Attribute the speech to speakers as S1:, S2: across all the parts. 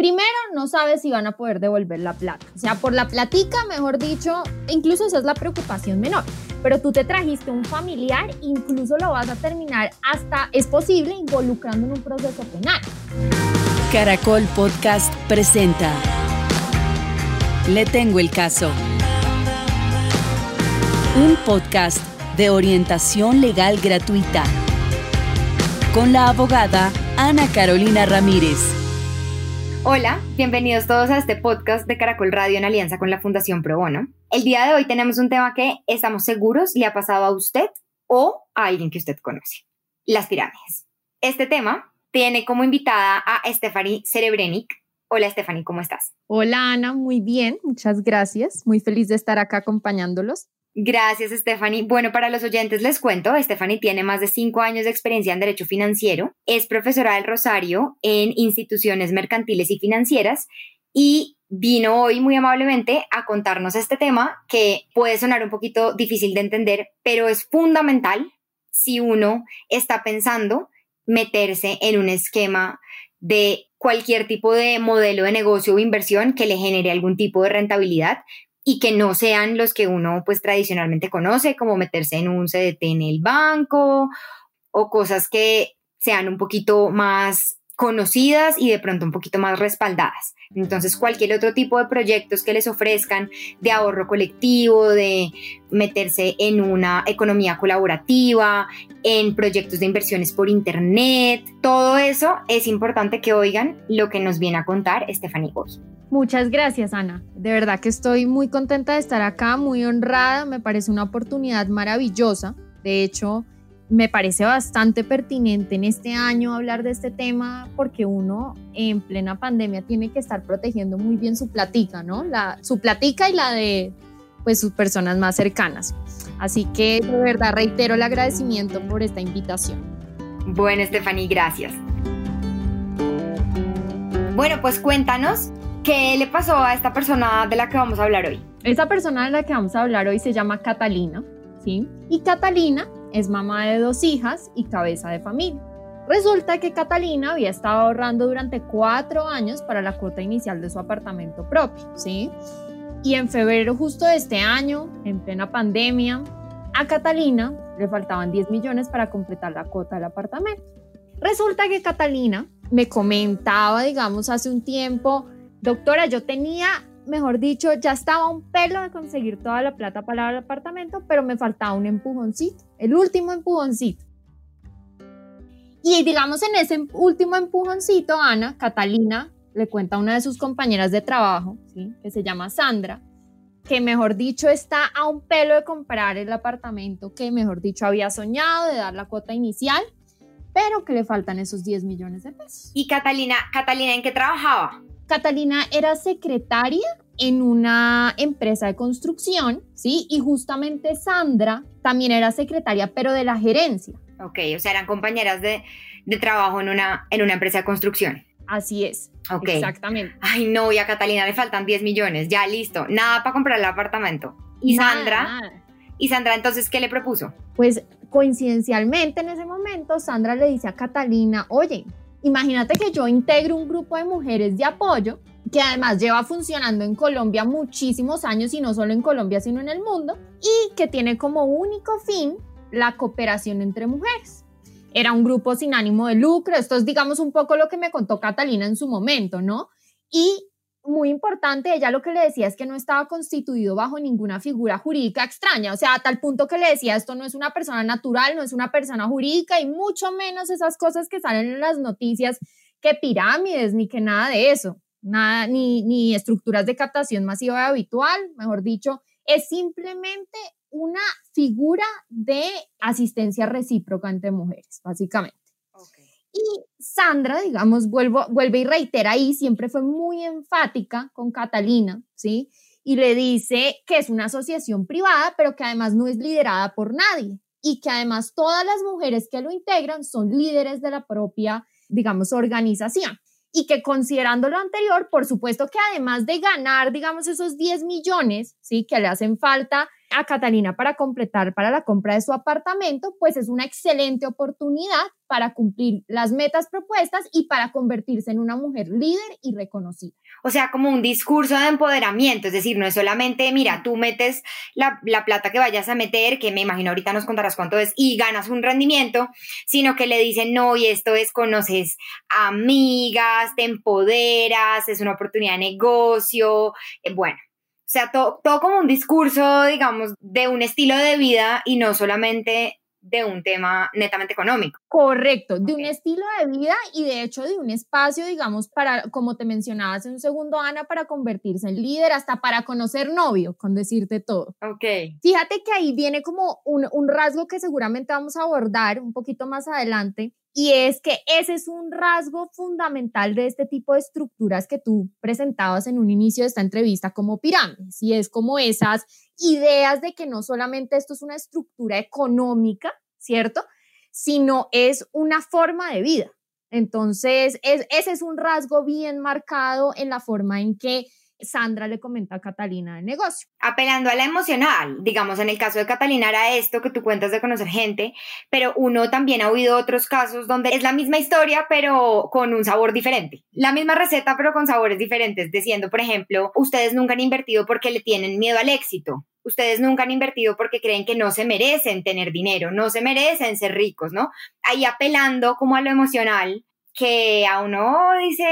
S1: Primero, no sabes si van a poder devolver la plata. O sea, por la platica, mejor dicho, incluso esa es la preocupación menor. Pero tú te trajiste un familiar, incluso lo vas a terminar hasta, es posible, involucrando en un proceso penal.
S2: Caracol Podcast presenta Le tengo el caso. Un podcast de orientación legal gratuita con la abogada Ana Carolina Ramírez.
S3: Hola, bienvenidos todos a este podcast de Caracol Radio en alianza con la Fundación Pro Bono. El día de hoy tenemos un tema que estamos seguros le ha pasado a usted o a alguien que usted conoce, las pirámides. Este tema tiene como invitada a Stephanie Cerebrenic. Hola Stephanie, ¿cómo estás?
S1: Hola Ana, muy bien, muchas gracias. Muy feliz de estar acá acompañándolos.
S3: Gracias, Stephanie. Bueno, para los oyentes les cuento, Stephanie tiene más de cinco años de experiencia en Derecho Financiero, es profesora del Rosario en instituciones mercantiles y financieras y vino hoy muy amablemente a contarnos este tema que puede sonar un poquito difícil de entender, pero es fundamental si uno está pensando meterse en un esquema de cualquier tipo de modelo de negocio o inversión que le genere algún tipo de rentabilidad, y que no sean los que uno pues tradicionalmente conoce, como meterse en un CDT en el banco o cosas que sean un poquito más conocidas y de pronto un poquito más respaldadas. Entonces, cualquier otro tipo de proyectos que les ofrezcan de ahorro colectivo, de meterse en una economía colaborativa, en proyectos de inversiones por Internet, todo eso es importante que oigan lo que nos viene a contar Stephanie hoy.
S1: Muchas gracias, Ana. De verdad que estoy muy contenta de estar acá, muy honrada. Me parece una oportunidad maravillosa. De hecho, me parece bastante pertinente en este año hablar de este tema porque uno en plena pandemia tiene que estar protegiendo muy bien su platica, ¿no? La, su platica y la de pues sus personas más cercanas. Así que de verdad reitero el agradecimiento por esta invitación.
S3: Bueno, Stephanie, gracias. Bueno, pues cuéntanos ¿Qué le pasó a esta persona de la que vamos a hablar hoy?
S1: Esta persona de la que vamos a hablar hoy se llama Catalina, ¿sí? Y Catalina es mamá de dos hijas y cabeza de familia. Resulta que Catalina había estado ahorrando durante cuatro años para la cuota inicial de su apartamento propio, ¿sí? Y en febrero justo de este año, en plena pandemia, a Catalina le faltaban 10 millones para completar la cuota del apartamento. Resulta que Catalina me comentaba, digamos, hace un tiempo, Doctora, yo tenía, mejor dicho, ya estaba un pelo de conseguir toda la plata para el apartamento, pero me faltaba un empujoncito, el último empujoncito. Y digamos en ese último empujoncito, Ana, Catalina, le cuenta a una de sus compañeras de trabajo, ¿sí? que se llama Sandra, que mejor dicho está a un pelo de comprar el apartamento que mejor dicho había soñado de dar la cuota inicial, pero que le faltan esos 10 millones de pesos.
S3: ¿Y Catalina, Catalina en qué trabajaba?
S1: Catalina era secretaria en una empresa de construcción, ¿sí? Y justamente Sandra también era secretaria, pero de la gerencia.
S3: Ok, o sea, eran compañeras de, trabajo en una, en una empresa de construcción.
S1: Así es. Ok. Exactamente.
S3: Ay, no, y a Catalina le faltan 10 millones, ya listo, nada para comprar el apartamento. Y Sandra, y Sandra, entonces, ¿qué le propuso?
S1: Pues coincidencialmente en ese momento, Sandra le dice a Catalina, oye, Imagínate que yo integro un grupo de mujeres de apoyo que además lleva funcionando en Colombia muchísimos años y no solo en Colombia sino en el mundo y que tiene como único fin la cooperación entre mujeres. Era un grupo sin ánimo de lucro, esto es digamos un poco lo que me contó Catalina en su momento, ¿no? Y muy importante, ella lo que le decía es que no estaba constituido bajo ninguna figura jurídica extraña, o sea, a tal punto que le decía, esto no es una persona natural, no es una persona jurídica y mucho menos esas cosas que salen en las noticias, que pirámides, ni que nada de eso, nada, ni, ni estructuras de captación masiva habitual, mejor dicho, es simplemente una figura de asistencia recíproca entre mujeres, básicamente. Y Sandra, digamos, vuelvo, vuelve y reitera ahí, siempre fue muy enfática con Catalina, ¿sí? Y le dice que es una asociación privada, pero que además no es liderada por nadie y que además todas las mujeres que lo integran son líderes de la propia, digamos, organización. Y que considerando lo anterior, por supuesto que además de ganar, digamos, esos 10 millones, ¿sí? Que le hacen falta a Catalina para completar para la compra de su apartamento, pues es una excelente oportunidad para cumplir las metas propuestas y para convertirse en una mujer líder y reconocida.
S3: O sea, como un discurso de empoderamiento, es decir, no es solamente, mira, tú metes la, la, plata que vayas a meter, que me imagino ahorita nos contarás cuánto es, y ganas un rendimiento, sino que le dicen, no, y esto es, conoces amigas, te empoderas, es una oportunidad de negocio, eh, bueno. O sea, todo, todo como un discurso, digamos, de un estilo de vida y no solamente de un tema netamente económico.
S1: Correcto, de un estilo de vida y de hecho de un espacio, digamos, para, como te mencionaba hace un segundo, Ana, para convertirse en líder, hasta para conocer novio, con decirte todo.
S3: Ok.
S1: Fíjate que ahí viene como un, un rasgo que seguramente vamos a abordar un poquito más adelante, y es que ese es un rasgo fundamental de este tipo de estructuras que tú presentabas en un inicio de esta entrevista como pirámides. Y es como esas ideas de que no solamente esto es una estructura económica, ¿cierto? Sino es una forma de vida. Entonces, ese es un rasgo bien marcado en la forma en que Sandra le comenta a Catalina el negocio.
S3: Apelando a la emocional, digamos, en el caso de Catalina era esto que tú cuentas de conocer gente, pero uno también ha oído otros casos donde es la misma historia, pero con un sabor diferente. La misma receta, pero con sabores diferentes, diciendo, por ejemplo, ustedes nunca han invertido porque le tienen miedo al éxito. Ustedes nunca han invertido porque creen que no se merecen tener dinero, no se merecen ser ricos, ¿no? Ahí apelando como a lo emocional, que a uno dice,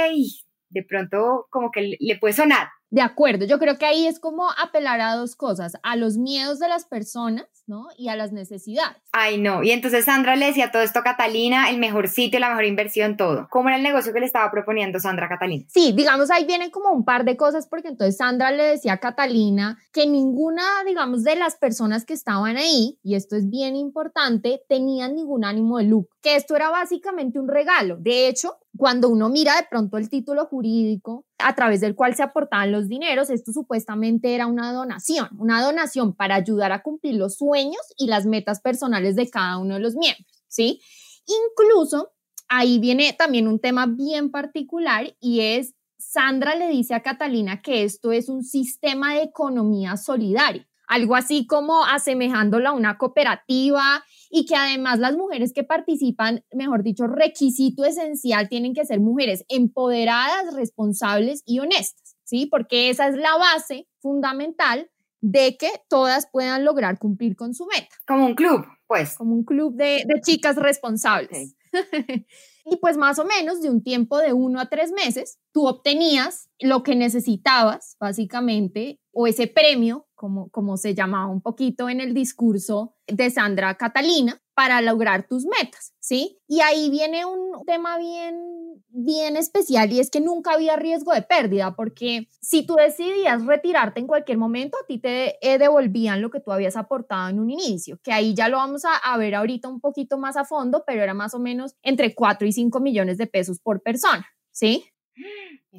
S3: de pronto como que le puede sonar,
S1: de acuerdo, yo creo que ahí es como apelar a dos cosas, a los miedos de las personas, ¿no? Y a las necesidades.
S3: Ay, no. Y entonces Sandra le decía todo esto a Catalina, el mejor sitio, la mejor inversión, todo. ¿Cómo era el negocio que le estaba proponiendo Sandra a Catalina?
S1: Sí, digamos, ahí vienen como un par de cosas, porque entonces Sandra le decía a Catalina que ninguna, digamos, de las personas que estaban ahí, y esto es bien importante, tenían ningún ánimo de lucro, que esto era básicamente un regalo. De hecho, cuando uno mira de pronto el título jurídico a través del cual se aportaban los dineros, esto supuestamente era una donación, una donación para ayudar a cumplir los sueños y las metas personales de cada uno de los miembros, ¿sí? Incluso ahí viene también un tema bien particular y es Sandra le dice a Catalina que esto es un sistema de economía solidaria, algo así como asemejándolo a una cooperativa y que además las mujeres que participan, mejor dicho, requisito esencial, tienen que ser mujeres empoderadas, responsables y honestas, ¿sí? Porque esa es la base fundamental de que todas puedan lograr cumplir con su meta.
S3: Como un club, pues.
S1: Como un club de, chicas responsables. y pues más o menos de un tiempo de uno a tres meses, tú obtenías lo que necesitabas, básicamente, o ese premio, como, como se llamaba un poquito en el discurso de Sandra Catalina, para lograr tus metas, ¿sí? Y ahí viene un tema bien, bien especial y es que nunca había riesgo de pérdida, porque si tú decidías retirarte en cualquier momento, a ti te eh, devolvían lo que tú habías aportado en un inicio, que ahí ya lo vamos a, a ver ahorita un poquito más a fondo, pero era más o menos entre 4 y 5 millones de pesos por persona, ¿sí?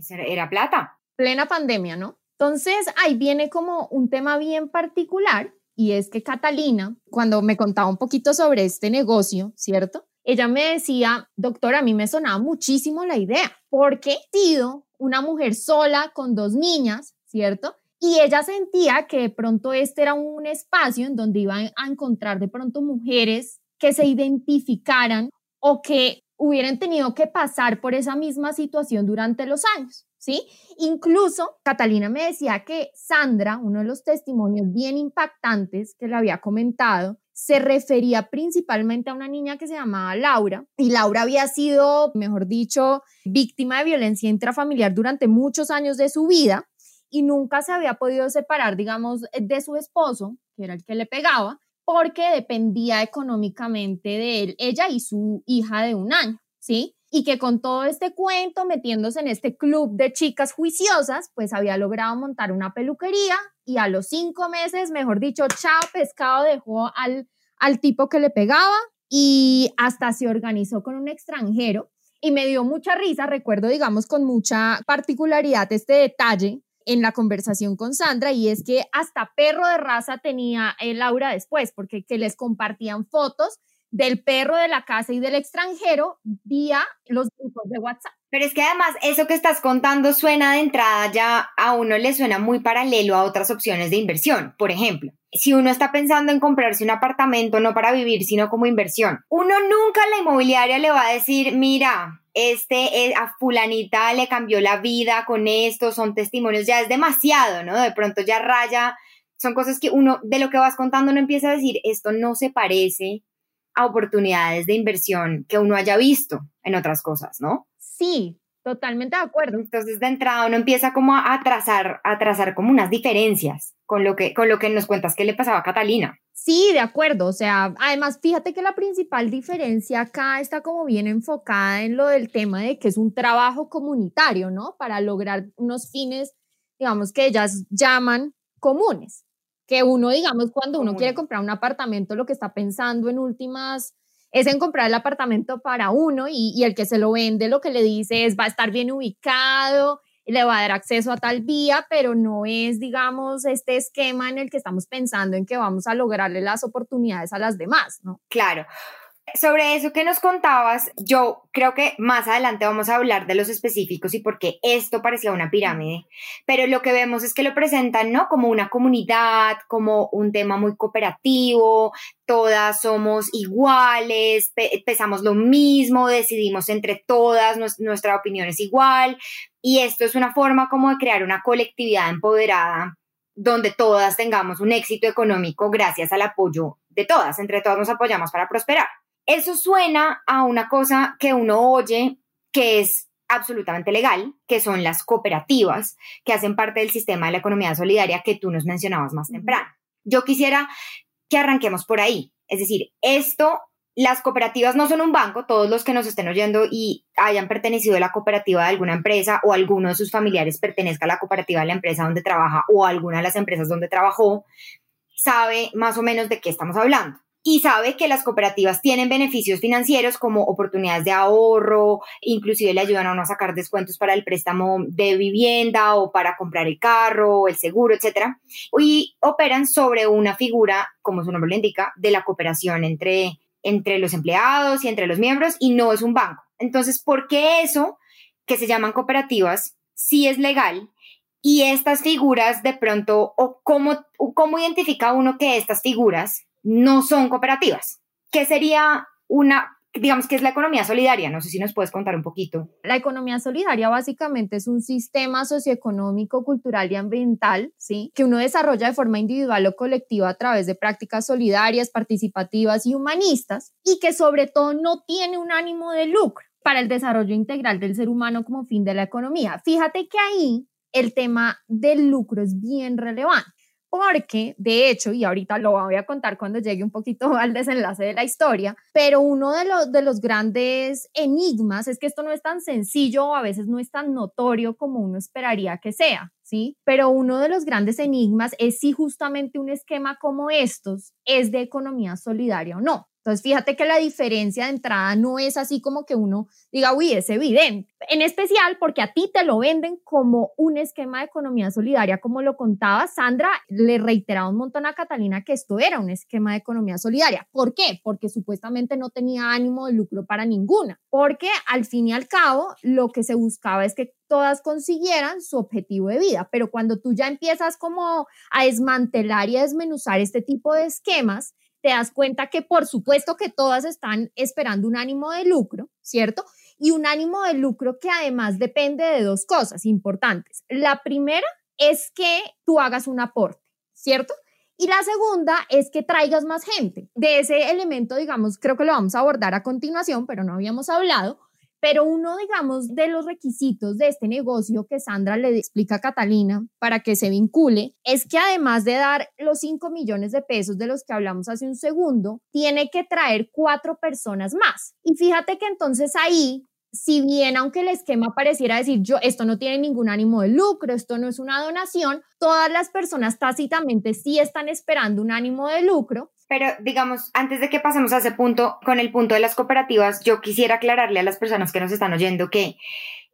S3: Era plata.
S1: Plena pandemia, ¿no? Entonces, ahí viene como un tema bien particular y es que Catalina, cuando me contaba un poquito sobre este negocio, ¿cierto? Ella me decía, doctora, a mí me sonaba muchísimo la idea, porque sido una mujer sola con dos niñas, ¿cierto? Y ella sentía que de pronto este era un espacio en donde iban a encontrar de pronto mujeres que se identificaran o que hubieran tenido que pasar por esa misma situación durante los años. ¿Sí? Incluso Catalina me decía que Sandra, uno de los testimonios bien impactantes que le había comentado, se refería principalmente a una niña que se llamaba Laura y Laura había sido, mejor dicho, víctima de violencia intrafamiliar durante muchos años de su vida y nunca se había podido separar, digamos, de su esposo, que era el que le pegaba, porque dependía económicamente de él, ella y su hija de un año, ¿sí? Y que con todo este cuento, metiéndose en este club de chicas juiciosas, pues había logrado montar una peluquería y a los cinco meses, mejor dicho, chao pescado, dejó al, al tipo que le pegaba y hasta se organizó con un extranjero. Y me dio mucha risa, recuerdo, digamos, con mucha particularidad este detalle en la conversación con Sandra y es que hasta perro de raza tenía Laura después, porque que les compartían fotos del perro de la casa y del extranjero vía los grupos de WhatsApp.
S3: Pero es que además eso que estás contando suena de entrada ya a uno le suena muy paralelo a otras opciones de inversión. Por ejemplo, si uno está pensando en comprarse un apartamento no para vivir, sino como inversión, uno nunca a la inmobiliaria le va a decir, mira, este eh, a fulanita le cambió la vida con esto, son testimonios, ya es demasiado, ¿no? De pronto ya raya, son cosas que uno de lo que vas contando no empieza a decir, esto no se parece a oportunidades de inversión que uno haya visto en otras cosas, ¿no?
S1: Sí, totalmente de acuerdo.
S3: Entonces de entrada uno empieza como a trazar, a trazar como unas diferencias con lo que, con lo que nos cuentas que le pasaba a Catalina.
S1: Sí, de acuerdo. O sea, además, fíjate que la principal diferencia acá está como bien enfocada en lo del tema de que es un trabajo comunitario, ¿no? Para lograr unos fines, digamos, que ellas llaman comunes. Que uno, digamos, cuando uno quiere comprar un apartamento, lo que está pensando en últimas es en comprar el apartamento para uno y, y el que se lo vende lo que le dice es va a estar bien ubicado, le va a dar acceso a tal vía, pero no es, digamos, este esquema en el que estamos pensando en que vamos a lograrle las oportunidades a las demás, ¿no?
S3: Claro. Sobre eso que nos contabas, yo creo que más adelante vamos a hablar de los específicos y por qué esto parecía una pirámide, pero lo que vemos es que lo presentan, ¿no? Como una comunidad, como un tema muy cooperativo, todas somos iguales, pesamos lo mismo, decidimos entre todas, nuestra opinión es igual, y esto es una forma como de crear una colectividad empoderada donde todas tengamos un éxito económico gracias al apoyo de todas, entre todas nos apoyamos para prosperar. Eso suena a una cosa que uno oye que es absolutamente legal, que son las cooperativas, que hacen parte del sistema de la economía solidaria que tú nos mencionabas más temprano. Yo quisiera que arranquemos por ahí. Es decir, esto, las cooperativas no son un banco, todos los que nos estén oyendo y hayan pertenecido a la cooperativa de alguna empresa o alguno de sus familiares pertenezca a la cooperativa de la empresa donde trabaja o a alguna de las empresas donde trabajó, sabe más o menos de qué estamos hablando y sabe que las cooperativas tienen beneficios financieros como oportunidades de ahorro, inclusive le ayudan a uno a sacar descuentos para el préstamo de vivienda o para comprar el carro, el seguro, etcétera, y operan sobre una figura, como su nombre lo indica, de la cooperación entre, entre los empleados y entre los miembros y no es un banco. Entonces, ¿por qué eso que se llaman cooperativas sí es legal y estas figuras de pronto, o cómo, cómo identifica uno que estas figuras no son cooperativas. ¿Qué sería una, digamos que es la economía solidaria? No sé si nos puedes contar un poquito.
S1: La economía solidaria básicamente es un sistema socioeconómico, cultural y ambiental, ¿sí? Que uno desarrolla de forma individual o colectiva a través de prácticas solidarias, participativas y humanistas y que sobre todo no tiene un ánimo de lucro para el desarrollo integral del ser humano como fin de la economía. Fíjate que ahí el tema del lucro es bien relevante porque de hecho, y ahorita lo voy a contar cuando llegue un poquito al desenlace de la historia, pero uno de los, de los grandes enigmas es que esto no es tan sencillo o a veces no es tan notorio como uno esperaría que sea. ¿Sí? Pero uno de los grandes enigmas es si justamente un esquema como estos es de economía solidaria o no. Entonces, fíjate que la diferencia de entrada no es así como que uno diga, uy, es evidente. En especial porque a ti te lo venden como un esquema de economía solidaria, como lo contaba Sandra, le reiteraba un montón a Catalina que esto era un esquema de economía solidaria. ¿Por qué? Porque supuestamente no tenía ánimo de lucro para ninguna. Porque al fin y al cabo, lo que se buscaba es que todas consiguieran su objetivo de vida. Pero cuando tú ya empiezas como a desmantelar y a desmenuzar este tipo de esquemas, te das cuenta que por supuesto que todas están esperando un ánimo de lucro, ¿cierto? Y un ánimo de lucro que además depende de dos cosas importantes. La primera es que tú hagas un aporte, ¿cierto? Y la segunda es que traigas más gente. De ese elemento, digamos, creo que lo vamos a abordar a continuación, pero no habíamos hablado, pero uno, digamos, de los requisitos de este negocio que Sandra le explica a Catalina para que se vincule es que además de dar los 5 millones de pesos de los que hablamos hace un segundo, tiene que traer cuatro personas más. Y fíjate que entonces ahí si bien aunque el esquema pareciera decir yo esto no tiene ningún ánimo de lucro, esto no es una donación, todas las personas tácitamente sí están esperando un ánimo de lucro.
S3: Pero digamos, antes de que pasemos a ese punto, con el punto de las cooperativas, yo quisiera aclararle a las personas que nos están oyendo que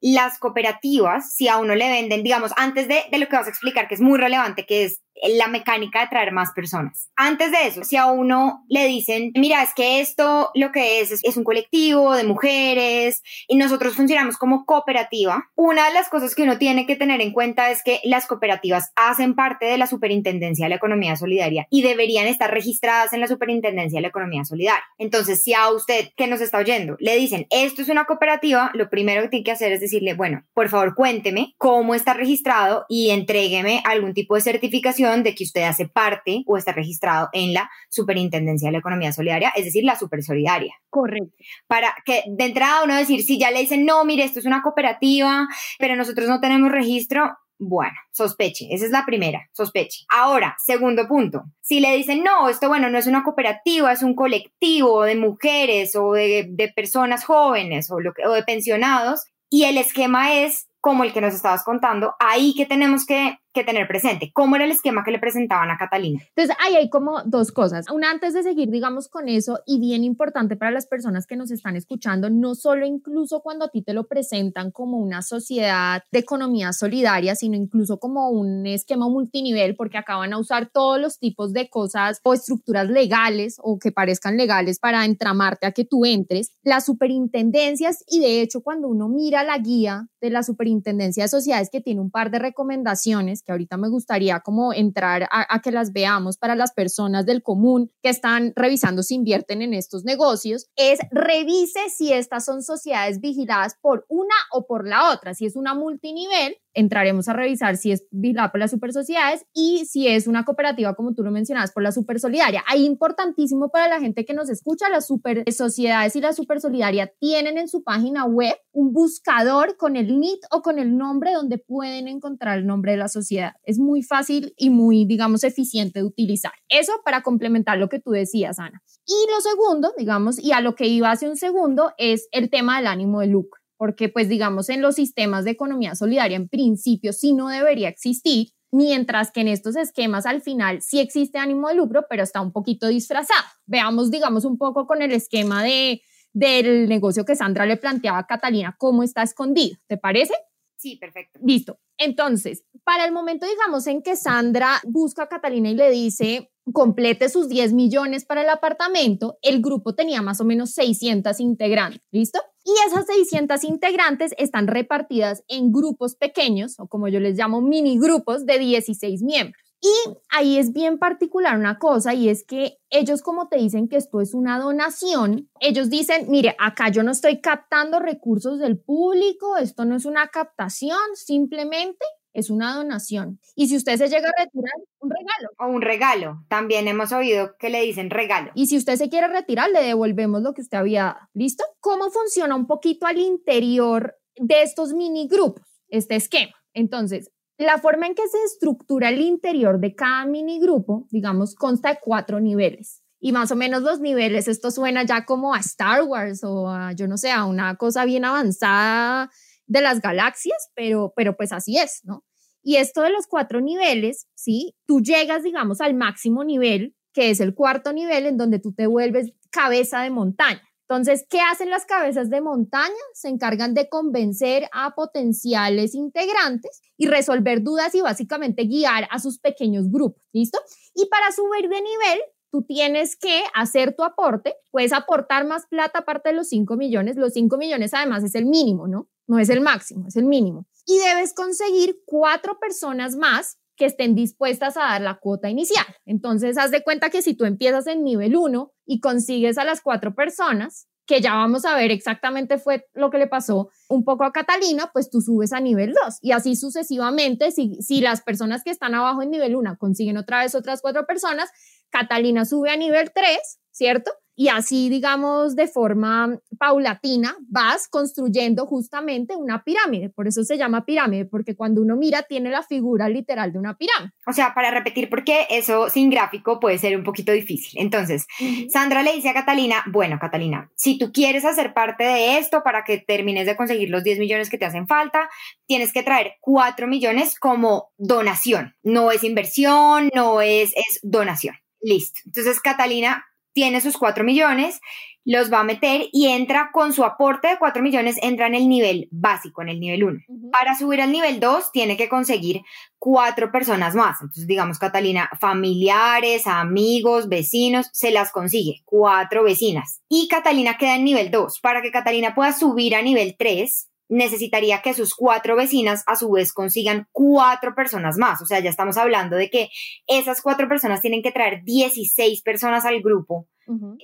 S3: las cooperativas, si a uno le venden, digamos, antes de, de lo que vas a explicar, que es muy relevante, que es la mecánica de traer más personas. Antes de eso, si a uno le dicen, mira, es que esto lo que es, es un colectivo de mujeres y nosotros funcionamos como cooperativa, una de las cosas que uno tiene que tener en cuenta es que las cooperativas hacen parte de la Superintendencia de la Economía Solidaria y deberían estar registradas en la Superintendencia de la Economía Solidaria. Entonces, si a usted que nos está oyendo le dicen, esto es una cooperativa, lo primero que tiene que hacer es decirle, bueno, por favor cuénteme cómo está registrado y entrégueme algún tipo de certificación de que usted hace parte o está registrado en la Superintendencia de la Economía Solidaria, es decir, la Super Solidaria.
S1: Correcto.
S3: Para que de entrada uno decir, si ya le dicen, no, mire, esto es una cooperativa, pero nosotros no tenemos registro, bueno, sospeche, esa es la primera, sospeche. Ahora, segundo punto, si le dicen, no, esto bueno, no es una cooperativa, es un colectivo de mujeres o de, de personas jóvenes o, lo o de pensionados, y el esquema es como el que nos estabas contando, ahí que tenemos que que tener presente. ¿Cómo era el esquema que le presentaban a Catalina?
S1: Entonces, ahí hay como dos cosas. Una, antes de seguir, digamos, con eso, y bien importante para las personas que nos están escuchando, no solo incluso cuando a ti te lo presentan como una sociedad de economía solidaria, sino incluso como un esquema multinivel, porque acaban a usar todos los tipos de cosas o estructuras legales o que parezcan legales para entramarte a que tú entres. Las superintendencias, y de hecho, cuando uno mira la guía de la superintendencia de sociedades que tiene un par de recomendaciones, que ahorita me gustaría como entrar a, que las veamos para las personas del común que están revisando si invierten en estos negocios, es revise si estas son sociedades vigiladas por una o por la otra. Si es una multinivel, entraremos a revisar si es vigilada por las super sociedades y si es una cooperativa, como tú lo mencionabas, por la super solidaria. Ahí importantísimo para la gente que nos escucha, las super sociedades y la super solidaria tienen en su página web un buscador con el NIT o con el nombre donde pueden encontrar el nombre de la sociedad. Es muy fácil y muy, digamos, eficiente de utilizar. Eso para complementar lo que tú decías, Ana. Y lo segundo, digamos, y a lo que iba hace un segundo, es el tema del ánimo de lucro porque pues digamos en los sistemas de economía solidaria en principio sí no debería existir, mientras que en estos esquemas al final sí existe ánimo de lucro, pero está un poquito disfrazado. Veamos digamos un poco con el esquema de, del negocio que Sandra le planteaba a Catalina, cómo está escondido, ¿te parece?
S3: Sí, perfecto.
S1: Listo. Entonces, para el momento, digamos, en que Sandra busca a Catalina y le dice, complete sus 10 millones para el apartamento, el grupo tenía más o menos 600 integrantes, ¿listo? Y esas 600 integrantes están repartidas en grupos pequeños, o como yo les llamo, mini grupos de 16 miembros. Y ahí es bien particular una cosa y es que ellos como te dicen que esto es una donación, ellos dicen, mire, acá yo no estoy captando recursos del público, esto no es una captación, simplemente es una donación. Y si usted se llega a retirar, un regalo.
S3: O un regalo. También hemos oído que le dicen regalo.
S1: Y si usted se quiere retirar, le devolvemos lo que usted había dado. ¿Listo? ¿Cómo funciona un poquito al interior de estos mini grupos, este esquema? Entonces, la forma en que se estructura el interior de cada mini grupo, digamos, consta de cuatro niveles. Y más o menos los niveles, esto suena ya como a Star Wars o a, yo no sé, a una cosa bien avanzada de las galaxias, pero, pero pues así es, ¿no? Y esto de los cuatro niveles, ¿sí? Tú llegas, digamos, al máximo nivel, que es el cuarto nivel, en donde tú te vuelves cabeza de montaña. Entonces, ¿qué hacen las cabezas de montaña? Se encargan de convencer a potenciales integrantes y resolver dudas y básicamente guiar a sus pequeños grupos, ¿listo? Y para subir de nivel, tú tienes que hacer tu aporte, puedes aportar más plata aparte de los 5 millones, los 5 millones además es el mínimo, ¿no? No es el máximo, es el mínimo. Y debes conseguir cuatro personas más que estén dispuestas a dar la cuota inicial. Entonces, haz de cuenta que si tú empiezas en nivel 1 y consigues a las cuatro personas, que ya vamos a ver exactamente fue lo que le pasó un poco a Catalina, pues tú subes a nivel 2 y así sucesivamente, si, si las personas que están abajo en nivel 1 consiguen otra vez otras cuatro personas, Catalina sube a nivel 3, ¿cierto? Y así, digamos, de forma paulatina, vas construyendo justamente una pirámide. Por eso se llama pirámide, porque cuando uno mira tiene la figura literal de una pirámide.
S3: O sea, para repetir, porque eso sin gráfico puede ser un poquito difícil. Entonces, Sandra le dice a Catalina, bueno, Catalina, si tú quieres hacer parte de esto para que termines de conseguir los 10 millones que te hacen falta, tienes que traer 4 millones como donación. No es inversión, no es, es donación. Listo. Entonces, Catalina tiene sus 4 millones, los va a meter y entra con su aporte de 4 millones, entra en el nivel básico, en el nivel 1. Para subir al nivel 2, tiene que conseguir cuatro personas más. Entonces, digamos, Catalina, familiares, amigos, vecinos, se las consigue, cuatro vecinas. Y Catalina queda en nivel 2. Para que Catalina pueda subir a nivel 3, necesitaría que sus cuatro vecinas a su vez consigan cuatro personas más. O sea, ya estamos hablando de que esas cuatro personas tienen que traer 16 personas al grupo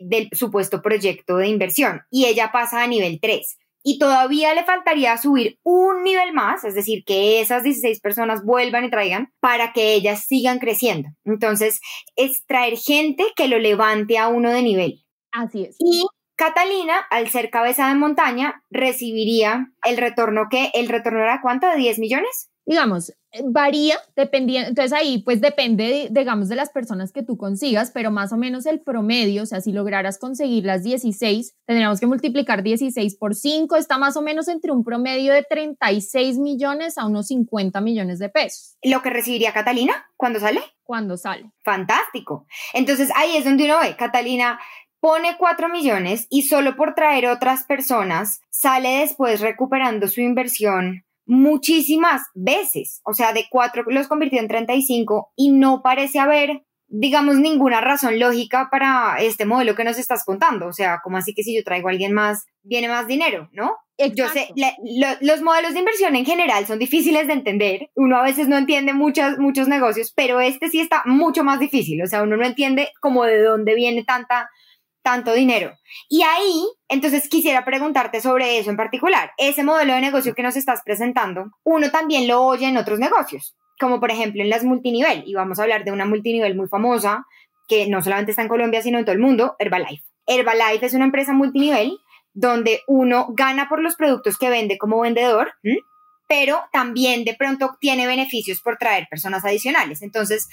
S3: del supuesto proyecto de inversión y ella pasa a nivel 3. Y todavía le faltaría subir un nivel más, es decir, que esas 16 personas vuelvan y traigan para que ellas sigan creciendo. Entonces, es traer gente que lo levante a uno de nivel.
S1: Así es.
S3: Y Catalina, al ser cabeza de montaña, recibiría el retorno que, el retorno era cuánto, de 10 millones?
S1: Digamos, varía, dependiendo, entonces ahí pues depende, digamos, de las personas que tú consigas, pero más o menos el promedio, o sea, si lograras conseguir las 16, tendríamos que multiplicar 16 por 5, está más o menos entre un promedio de 36 millones a unos 50 millones de pesos.
S3: ¿Lo que recibiría Catalina cuando sale?
S1: Cuando sale.
S3: Fantástico. Entonces ahí es donde uno ve, Catalina pone 4 millones y solo por traer otras personas sale después recuperando su inversión muchísimas veces. O sea, de 4 los convirtió en 35 y no parece haber, digamos, ninguna razón lógica para este modelo que nos estás contando. O sea, como así que si yo traigo a alguien más, viene más dinero, ¿no? Yo sé, los modelos de inversión en general son difíciles de entender. Uno a veces no entiende muchos, muchos negocios, pero este sí está mucho más difícil. O sea, uno no entiende como de dónde viene tanta tanto dinero. Y ahí, entonces quisiera preguntarte sobre eso en particular. Ese modelo de negocio que nos estás presentando, uno también lo oye en otros negocios, como por ejemplo en las multinivel. Y vamos a hablar de una multinivel muy famosa que no solamente está en Colombia, sino en todo el mundo, Herbalife. Herbalife es una empresa multinivel donde uno gana por los productos que vende como vendedor, pero también de pronto tiene beneficios por traer personas adicionales. Entonces,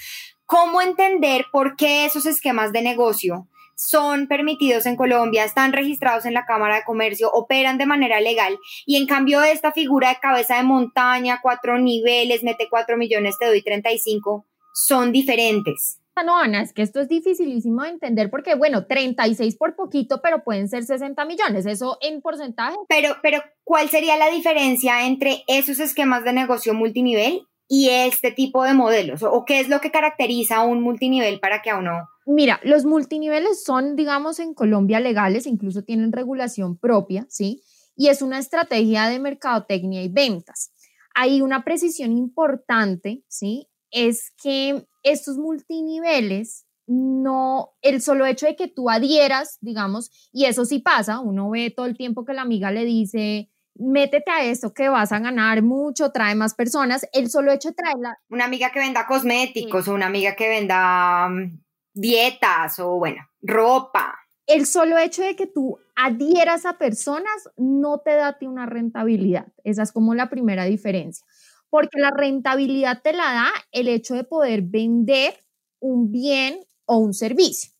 S3: ¿cómo entender por qué esos esquemas de negocio son permitidos en Colombia, están registrados en la Cámara de Comercio, operan de manera legal y en cambio esta figura de cabeza de montaña, cuatro niveles, mete cuatro millones, te doy 35, son diferentes.
S1: Ah, no, Ana, es que esto es dificilísimo de entender porque, bueno, 36 por poquito, pero pueden ser 60 millones, eso en porcentaje.
S3: Pero, pero, ¿cuál sería la diferencia entre esos esquemas de negocio multinivel y este tipo de modelos? ¿O qué es lo que caracteriza a un multinivel para que a uno
S1: Mira, los multiniveles son, digamos, en Colombia legales, incluso tienen regulación propia, ¿sí? Y es una estrategia de mercadotecnia y ventas. Hay una precisión importante, ¿sí? Es que estos multiniveles no, el solo hecho de que tú adhieras, digamos, y eso sí pasa, uno ve todo el tiempo que la amiga le dice, métete a esto que vas a ganar mucho, trae más personas, el solo hecho de traerla.
S3: Una amiga que venda cosméticos o una amiga que venda mm, dietas o bueno, ropa.
S1: El solo hecho de que tú adhieras a personas no te da ti una rentabilidad. Esa es como la primera diferencia. Porque la rentabilidad te la da el hecho de poder vender un bien o un servicio.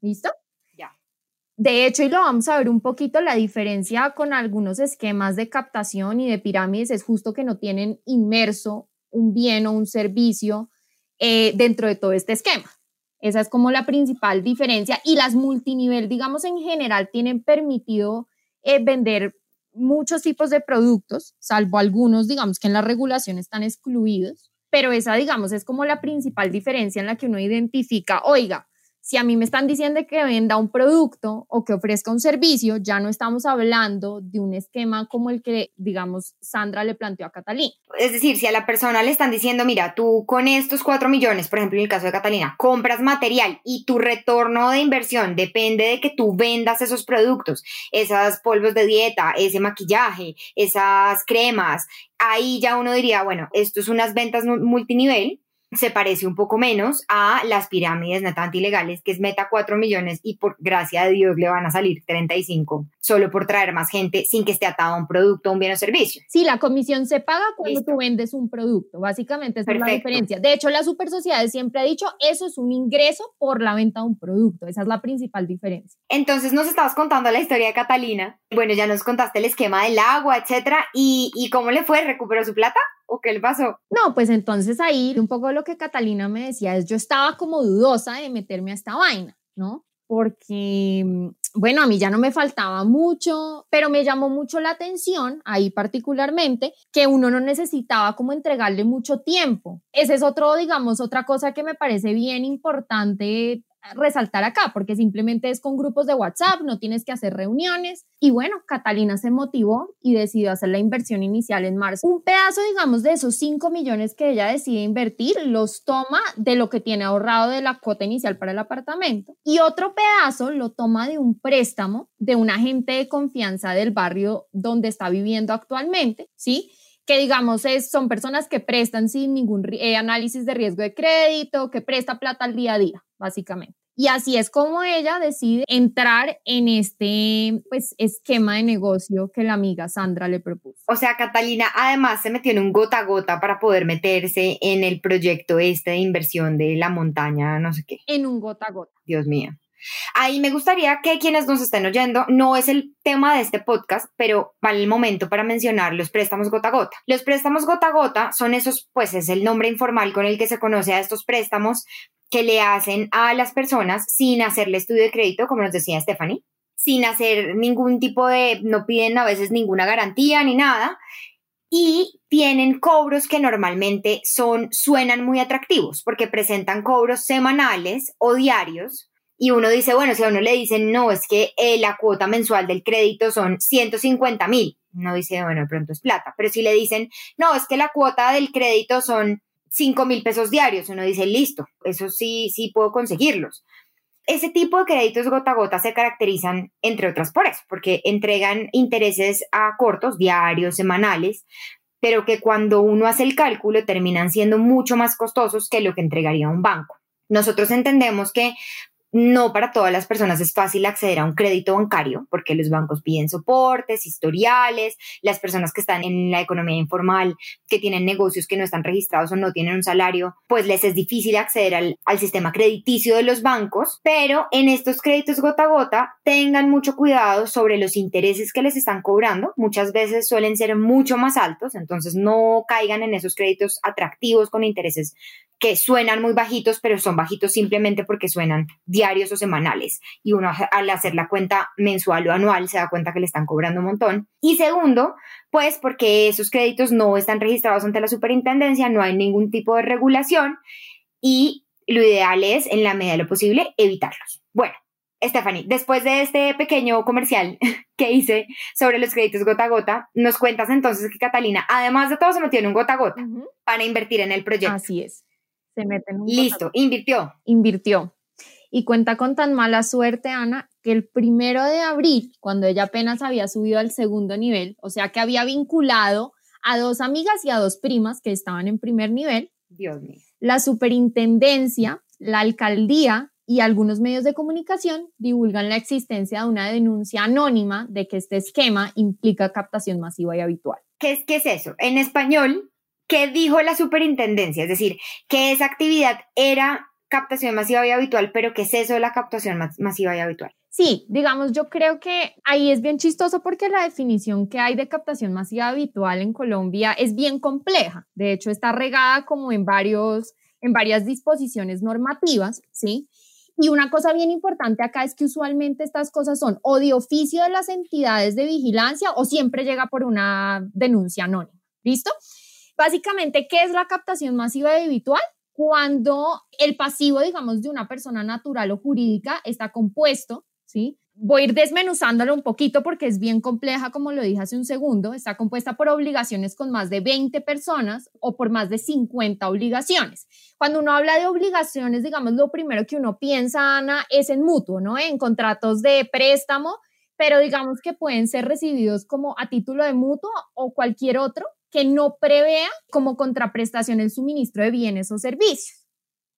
S1: ¿Listo? De hecho, y lo vamos a ver un poquito, la diferencia con algunos esquemas de captación y de pirámides es justo que no tienen inmerso un bien o un servicio eh, dentro de todo este esquema. Esa es como la principal diferencia. Y las multinivel, digamos, en general tienen permitido eh, vender muchos tipos de productos, salvo algunos, digamos, que en la regulación están excluidos. Pero esa, digamos, es como la principal diferencia en la que uno identifica, oiga, si a mí me están diciendo que venda un producto o que ofrezca un servicio, ya no estamos hablando de un esquema como el que, digamos, Sandra le planteó a Catalina.
S3: Es decir, si a la persona le están diciendo, mira, tú con estos cuatro millones, por ejemplo, en el caso de Catalina, compras material y tu retorno de inversión depende de que tú vendas esos productos, esos polvos de dieta, ese maquillaje, esas cremas, ahí ya uno diría, bueno, esto es unas ventas multinivel se parece un poco menos a las pirámides netamente ilegales, que es meta 4 millones y por gracia de Dios le van a salir 35, solo por traer más gente sin que esté atado a un producto, un bien o servicio.
S1: Sí, la comisión se paga cuando tú vendes un producto, básicamente esa es la diferencia. De hecho, la super sociedades siempre ha dicho, eso es un ingreso por la venta de un producto, esa es la principal diferencia.
S3: Entonces nos estabas contando la historia de Catalina, bueno, ya nos contaste el esquema del agua, etcétera, y, y cómo le fue, ¿recuperó su plata? ¿O qué le pasó?
S1: No, pues entonces ahí un poco lo que Catalina me decía es, yo estaba como dudosa de meterme a esta vaina, ¿no? porque, mm, bueno, a mí ya no me faltaba mucho, pero me llamó mucho la atención, ahí particularmente, que uno no necesitaba como entregarle mucho tiempo. Ese es otro, digamos, otra cosa que me parece bien importante resaltar acá, porque simplemente es con grupos de WhatsApp, no tienes que hacer reuniones. Y bueno, Catalina se motivó y decidió hacer la inversión inicial en marzo. Un pedazo, digamos, de esos 5 millones que ella decide invertir, los toma de lo que tiene ahorrado de la cuota inicial para el apartamento. Y otro pedazo lo toma de un préstamo de un agente de confianza del barrio donde está viviendo actualmente, ¿sí? que digamos es, son personas que prestan sin ningún eh, análisis de riesgo de crédito, que presta plata al día a día, básicamente. Y así es como ella decide entrar en este pues, esquema de negocio que la amiga Sandra le propuso.
S3: O sea, Catalina además se metió en un gota a gota para poder meterse en el proyecto este de inversión de la montaña, no sé qué.
S1: En un gota a gota.
S3: Dios mío. Ahí me gustaría que quienes nos estén oyendo, no es el tema de este podcast, pero vale el momento para mencionar los préstamos gota a gota. Los préstamos gota a gota son esos, pues es el nombre informal con el que se conoce a estos préstamos que le hacen a las personas sin hacerle estudio de crédito, como nos decía Stephanie, sin hacer ningún tipo de, no piden a veces ninguna garantía ni nada, y tienen cobros que normalmente son, suenan muy atractivos porque presentan cobros semanales o diarios y uno dice, bueno, si a uno le dicen, no, es que eh, la cuota mensual del crédito son 150 mil, no dice, bueno, de pronto es plata, pero si le dicen, no, es que la cuota del crédito son 5 mil pesos diarios, uno dice, listo, eso sí, sí puedo conseguirlos. Ese tipo de créditos gota a gota se caracterizan, entre otras, por eso, porque entregan intereses a cortos, diarios, semanales, pero que cuando uno hace el cálculo terminan siendo mucho más costosos que lo que entregaría un banco. Nosotros entendemos que no para todas las personas es fácil acceder a un crédito bancario porque los bancos piden soportes, historiales, las personas que están en la economía informal, que tienen negocios que no están registrados o no tienen un salario, pues les es difícil acceder al, sistema crediticio de los bancos, pero en estos créditos gota a gota tengan mucho cuidado sobre los intereses que les están cobrando, muchas veces suelen ser mucho más altos, entonces no caigan en esos créditos atractivos con intereses que suenan muy bajitos, pero son bajitos simplemente porque suenan diarios o semanales y uno al hacer la cuenta mensual o anual se da cuenta que le están cobrando un montón. Y segundo, pues porque esos créditos no están registrados ante la superintendencia, no hay ningún tipo de regulación y lo ideal es, en la medida de lo posible, evitarlos. Bueno, Stephanie, después de este pequeño comercial que hice sobre los créditos gota a gota, nos cuentas entonces que Catalina, además de todo, se metió en un gota a gota para invertir en el proyecto.
S1: Así es. Se mete en un
S3: Listo, invirtió.
S1: Invirtió y cuenta con tan mala suerte, Ana, que el primero de abril, cuando ella apenas había subido al segundo nivel, o sea que había vinculado a dos amigas y a dos primas que estaban en primer nivel,
S3: Dios mío.
S1: la superintendencia, la alcaldía y algunos medios de comunicación divulgan la existencia de una denuncia anónima de que este esquema implica captación masiva y habitual.
S3: ¿Qué es, qué es eso? En español, ¿qué dijo la superintendencia? Es decir, que esa actividad era captación masiva y habitual, pero ¿qué es eso de la captación masiva y habitual?
S1: Sí, digamos, yo creo que ahí es bien chistoso porque la definición que hay de captación masiva habitual en Colombia es bien compleja. De hecho, está regada como en varios, en varias disposiciones normativas, ¿sí? Y una cosa bien importante acá es que usualmente estas cosas son o de oficio de las entidades de vigilancia o siempre llega por una denuncia anónima. ¿Listo? Básicamente, ¿qué es la captación masiva y habitual? Cuando el pasivo, digamos, de una persona natural o jurídica está compuesto, ¿sí? Voy a ir desmenuzándolo un poquito porque es bien compleja, como lo dije hace un segundo, está compuesta por obligaciones con más de 20 personas o por más de 50 obligaciones. Cuando uno habla de obligaciones, digamos, lo primero que uno piensa, Ana, es en mutuo, ¿no? En contratos de préstamo, pero digamos que pueden ser recibidos como a título de mutuo o cualquier otro, que no prevea como contraprestación el suministro de bienes o servicios.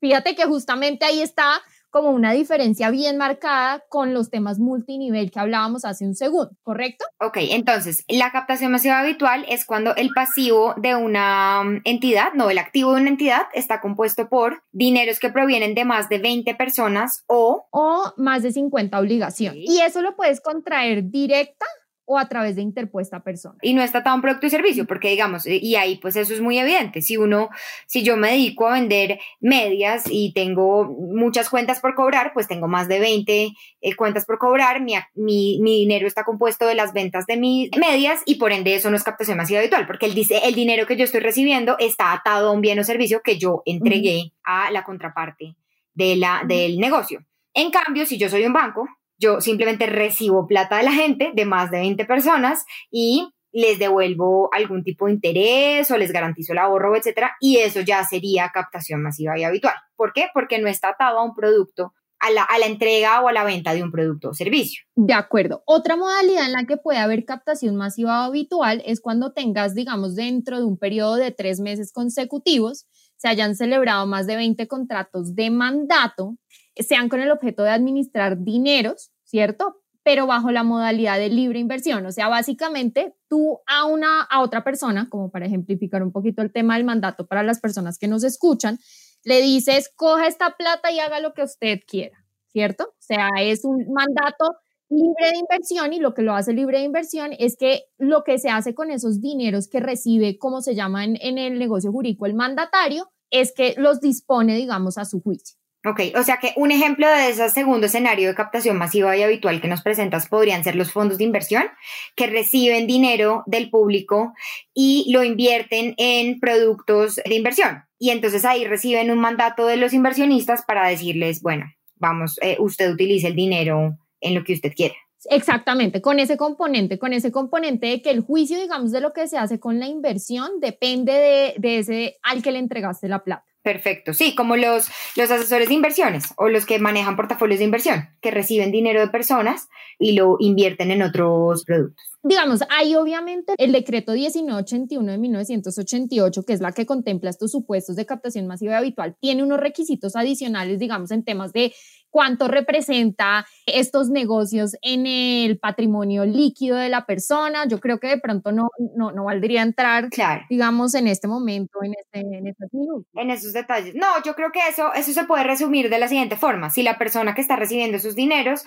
S1: Fíjate que justamente ahí está como una diferencia bien marcada con los temas multinivel que hablábamos hace un segundo, ¿correcto?
S3: Ok, entonces, la captación masiva habitual es cuando el pasivo de una mm, entidad, no, el activo de una entidad está compuesto por dineros que provienen de más de 20 personas o...
S1: O más de 50 obligaciones. Y eso lo puedes contraer directa o a través de interpuesta persona.
S3: Y no está tan un producto y servicio, porque digamos, y ahí pues eso es muy evidente. Si uno, si yo me dedico a vender medias y tengo muchas cuentas por cobrar, pues tengo más de 20 eh, cuentas por cobrar, mi, mi, mi, dinero está compuesto de las ventas de mis medias y por ende eso no es captación masiva habitual, porque el, el dinero que yo estoy recibiendo está atado a un bien o servicio que yo entregué a la contraparte de la, del negocio. En cambio, si yo soy un banco, yo simplemente recibo plata de la gente, de más de 20 personas, y les devuelvo algún tipo de interés o les garantizo el ahorro, etcétera, y eso ya sería captación masiva y habitual. ¿Por qué? Porque no está atado a un producto, a la, a la entrega o a la venta de un producto o servicio.
S1: De acuerdo. Otra modalidad en la que puede haber captación masiva o habitual es cuando tengas, digamos, dentro de un periodo de tres meses consecutivos, se hayan celebrado más de 20 contratos de mandato, sean con el objeto de administrar dineros ¿cierto? Pero bajo la modalidad de libre inversión. O sea, básicamente tú a una, a otra persona, como para ejemplificar un poquito el tema del mandato para las personas que nos escuchan, le dices, coja esta plata y haga lo que usted quiera, ¿cierto? O sea, es un mandato libre de inversión y lo que lo hace libre de inversión es que lo que se hace con esos dineros que recibe, como se llama en, en el negocio jurídico, el mandatario, es que los dispone, digamos, a su juicio.
S3: Ok, o sea que un ejemplo de ese segundo escenario de captación masiva y habitual que nos presentas podrían ser los fondos de inversión que reciben dinero del público y lo invierten en productos de inversión. Y entonces ahí reciben un mandato de los inversionistas para decirles, bueno, vamos, eh, usted utilice el dinero en lo que usted quiera.
S1: Exactamente, con ese componente, con ese componente de que el juicio, digamos, de lo que se hace con la inversión depende de, de ese al que le entregaste la plata.
S3: Perfecto, sí, como los, los asesores de inversiones o los que manejan portafolios de inversión, que reciben dinero de personas y lo invierten en otros productos.
S1: Digamos, hay obviamente el decreto 1981 de 1988, que es la que contempla estos supuestos de captación masiva y habitual, tiene unos requisitos adicionales, digamos, en temas de cuánto representa estos negocios en el patrimonio líquido de la persona. Yo creo que de pronto no, no, no valdría entrar, digamos, en este momento, en, este, en estos minutos.
S3: En esos detalles. No, yo creo que eso, eso se puede resumir de la siguiente forma. Si la persona que está recibiendo esos dineros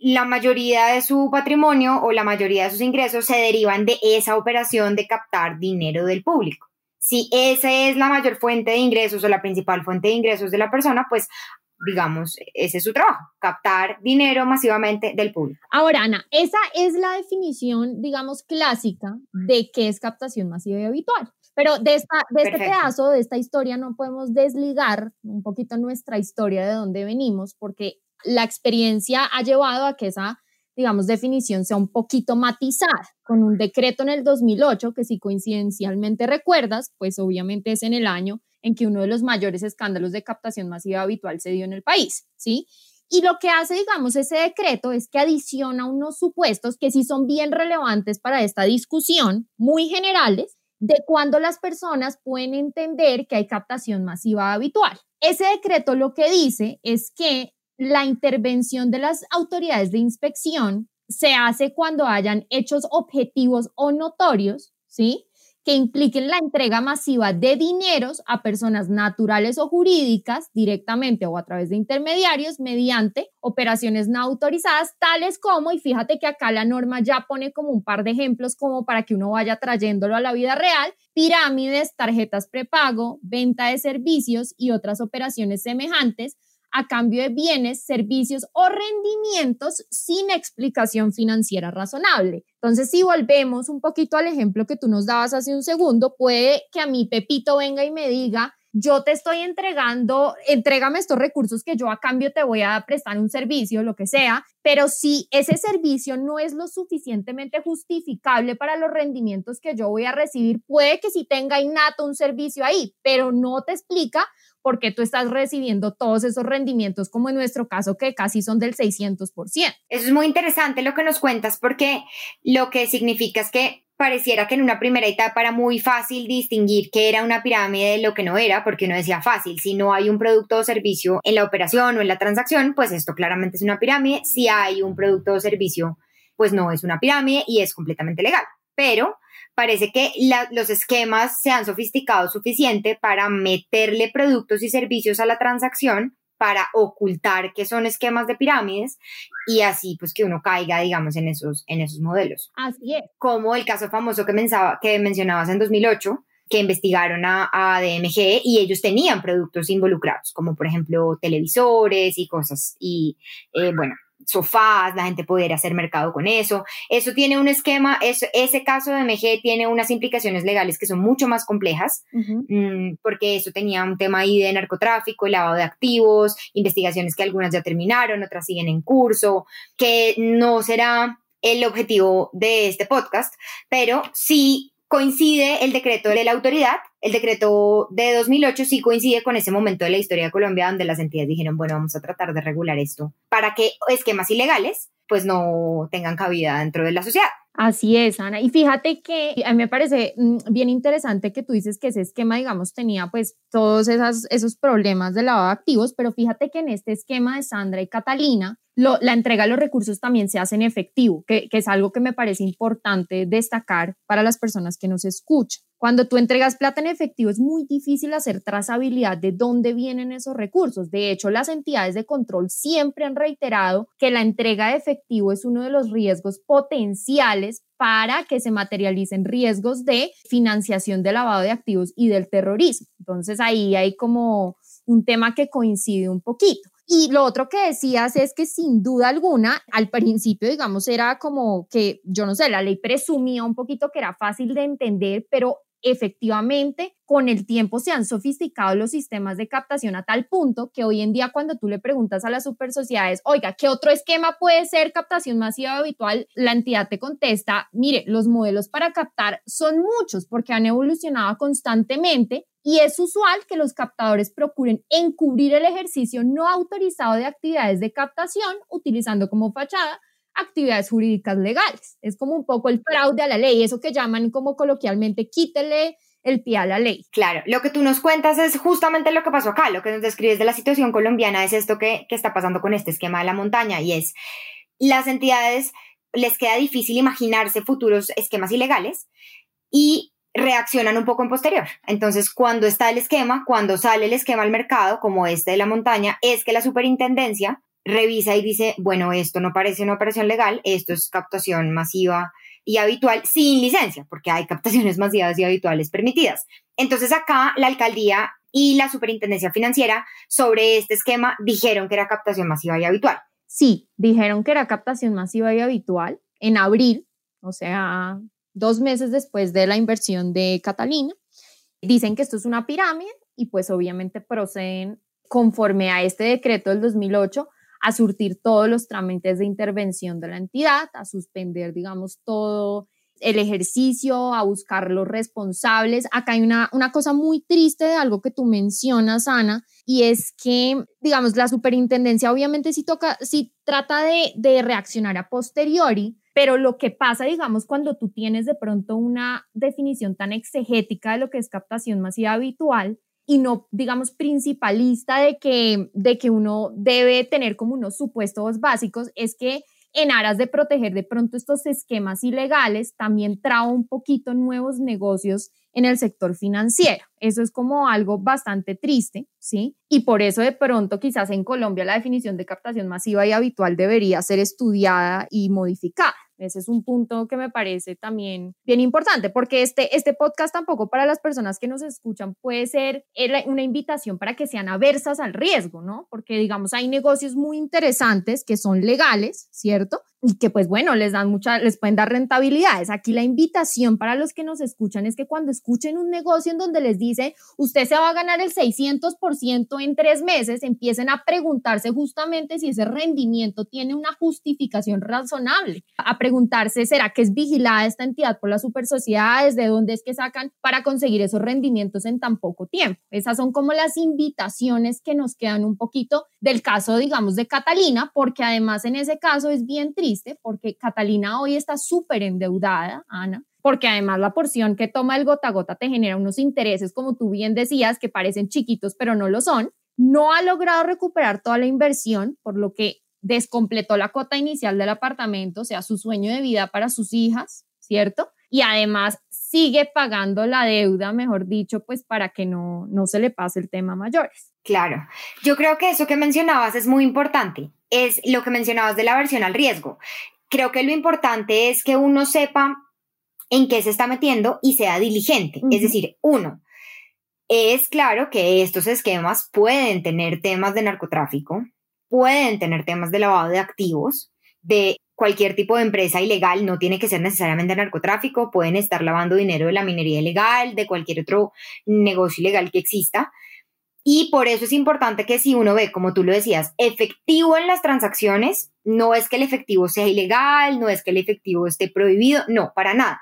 S3: la mayoría de su patrimonio o la mayoría de sus ingresos se derivan de esa operación de captar dinero del público. Si esa es la mayor fuente de ingresos o la principal fuente de ingresos de la persona, pues digamos, ese es su trabajo, captar dinero masivamente del público.
S1: Ahora, Ana, esa es la definición, digamos, clásica de qué es captación masiva y habitual. Pero de, esta, de este pedazo, de esta historia, no podemos desligar un poquito nuestra historia de dónde venimos, porque la experiencia ha llevado a que esa, digamos, definición sea un poquito matizada. Con un decreto en el 2008, que si coincidencialmente recuerdas, pues obviamente es en el año en que uno de los mayores escándalos de captación masiva habitual se dio en el país, ¿sí? Y lo que hace, digamos, ese decreto es que adiciona unos supuestos que sí son bien relevantes para esta discusión, muy generales, de cuándo las personas pueden entender que hay captación masiva habitual. Ese decreto lo que dice es que la intervención de las autoridades de inspección se hace cuando hayan hechos objetivos o notorios, ¿sí? que impliquen la entrega masiva de dineros a personas naturales o jurídicas directamente o a través de intermediarios mediante operaciones no autorizadas, tales como, y fíjate que acá la norma ya pone como un par de ejemplos como para que uno vaya trayéndolo a la vida real, pirámides, tarjetas prepago, venta de servicios y otras operaciones semejantes a cambio de bienes, servicios o rendimientos sin explicación financiera razonable. Entonces, si volvemos un poquito al ejemplo que tú nos dabas hace un segundo, puede que a mi Pepito venga y me diga, yo te estoy entregando, entrégame estos recursos que yo a cambio te voy a prestar un servicio, lo que sea, pero si ese servicio no es lo suficientemente justificable para los rendimientos que yo voy a recibir, puede que sí tenga innato un servicio ahí, pero no te explica porque tú estás recibiendo todos esos rendimientos, como en nuestro caso, que casi son del 600%.
S3: Eso es muy interesante lo que nos cuentas, porque lo que significa es que pareciera que en una primera etapa era muy fácil distinguir qué era una pirámide de lo que no era, porque uno decía fácil, si no hay un producto o servicio en la operación o en la transacción, pues esto claramente es una pirámide, si hay un producto o servicio, pues no es una pirámide y es completamente legal. Pero parece que los esquemas se han sofisticado suficiente para meterle productos y servicios a la transacción para ocultar que son esquemas de pirámides y así pues que uno caiga, digamos, en esos, en esos modelos.
S1: Así es.
S3: Como el caso famoso que, que mencionabas en 2008, que investigaron a, a, DMG y ellos tenían productos involucrados, como por ejemplo televisores y cosas. Y eh, bueno, sofás, la gente poder hacer mercado con eso. Eso tiene un esquema, ese caso de MG tiene unas implicaciones legales que son mucho más complejas, mm, porque eso tenía un tema ahí de narcotráfico, lavado de activos, investigaciones que algunas ya terminaron, otras siguen en curso, que no será el objetivo de este podcast, pero sí coincide el decreto de la autoridad, el decreto de 2008 sí coincide con ese momento de la historia de Colombia donde las entidades dijeron, bueno, vamos a tratar de regular esto para que esquemas ilegales pues no tengan cabida dentro de la sociedad.
S1: Así es, Ana. Y fíjate que a mí me parece mm, bien interesante que tú dices que ese esquema, digamos, tenía pues todos esas, esos problemas de lavado de activos, pero fíjate que en este esquema de Sandra y Catalina, la entrega de los recursos también se hace en efectivo, que, es algo que me parece importante destacar para las personas que nos escuchan. Cuando tú entregas plata en efectivo es muy difícil hacer trazabilidad de dónde vienen esos recursos. De hecho, las entidades de control siempre han reiterado que la entrega de efectivo es uno de los riesgos potenciales para que se materialicen riesgos de financiación de lavado de activos y del terrorismo. Entonces ahí hay como un tema que coincide un poquito. Y lo otro que decías es que sin duda alguna, al principio, digamos, era como que, yo no sé, la ley presumía un poquito que era fácil de entender, pero efectivamente con el tiempo se han sofisticado los sistemas de captación a tal punto que hoy en día cuando tú le preguntas a las super sociedades, oiga, ¿qué otro esquema puede ser captación masiva habitual? La entidad te contesta, mire, los modelos para captar son muchos porque han evolucionado constantemente y es usual que los captadores procuren encubrir el ejercicio no autorizado de actividades de captación utilizando como fachada actividades jurídicas legales. Es como un poco el fraude a la ley, eso que llaman como coloquialmente quítele el pie a la ley.
S3: Claro, lo que tú nos cuentas es justamente lo que pasó acá, lo que nos describes de la situación colombiana es esto que, que está pasando con este esquema de la montaña y es las entidades les queda difícil imaginarse futuros esquemas ilegales y reaccionan un poco en posterior. Entonces, cuando está el esquema, cuando sale el esquema al mercado, como este de la montaña, es que la superintendencia revisa y dice, bueno, esto no parece una operación legal, esto es captación masiva y habitual sin licencia, porque hay captaciones masivas y habituales permitidas. Entonces acá la alcaldía y la superintendencia financiera sobre este esquema dijeron que era captación masiva y habitual.
S1: Sí, dijeron que era captación masiva y habitual en abril, o sea, dos meses después de la inversión de Catalina. Dicen que esto es una pirámide y pues obviamente proceden conforme a este decreto del 2008 a surtir todos los trámites de intervención de la entidad, a suspender, digamos, todo el ejercicio, a buscar los responsables. Acá hay una, una cosa muy triste de algo que tú mencionas, Ana, y es que, digamos, la superintendencia obviamente sí, toca, sí trata de, de reaccionar a posteriori, pero lo que pasa, digamos, cuando tú tienes de pronto una definición tan exegética de lo que es captación masiva habitual, y no, digamos, principalista de que, de que uno debe tener como unos supuestos básicos, es que en aras de proteger de pronto estos esquemas ilegales, también trae un poquito nuevos negocios en el sector financiero. Eso es como algo bastante triste, ¿sí? Y por eso de pronto quizás en Colombia la definición de captación masiva y habitual debería ser estudiada y modificada. Ese es un punto que me parece también bien importante, porque este, este podcast tampoco para las personas que nos escuchan puede ser una invitación para que sean aversas al riesgo, ¿no? Porque digamos, hay negocios muy interesantes que son legales, ¿cierto? Y que pues bueno, les dan mucha, les pueden dar rentabilidades. Aquí la invitación para los que nos escuchan es que cuando escuchen un negocio en donde les dice, usted se va a ganar el 600% en tres meses, empiecen a preguntarse justamente si ese rendimiento tiene una justificación razonable, a preguntarse, ¿será que es vigilada esta entidad por las super sociedades? ¿De dónde es que sacan para conseguir esos rendimientos en tan poco tiempo? Esas son como las invitaciones que nos quedan un poquito del caso, digamos, de Catalina, porque además en ese caso es bien triste porque Catalina hoy está súper endeudada, Ana, porque además la porción que toma el gota a gota te genera unos intereses, como tú bien decías, que parecen chiquitos, pero no lo son. No ha logrado recuperar toda la inversión, por lo que descompletó la cuota inicial del apartamento, o sea, su sueño de vida para sus hijas, ¿cierto? Y además sigue pagando la deuda, mejor dicho, pues para que no, no se le pase el tema a mayores.
S3: Claro, yo creo que eso que mencionabas es muy importante, es lo que mencionabas de la versión al riesgo. Creo que lo importante es que uno sepa en qué se está metiendo y sea diligente. Es decir, uno, es claro que estos esquemas pueden tener temas de narcotráfico, pueden tener temas de lavado de activos, de cualquier tipo de empresa ilegal, no tiene que ser necesariamente narcotráfico, pueden estar lavando dinero de la minería ilegal, de cualquier otro negocio ilegal que exista. Y por eso es importante que si uno ve, como tú lo decías, efectivo en las transacciones, no es que el efectivo sea ilegal, no es que el efectivo esté prohibido, no, para nada.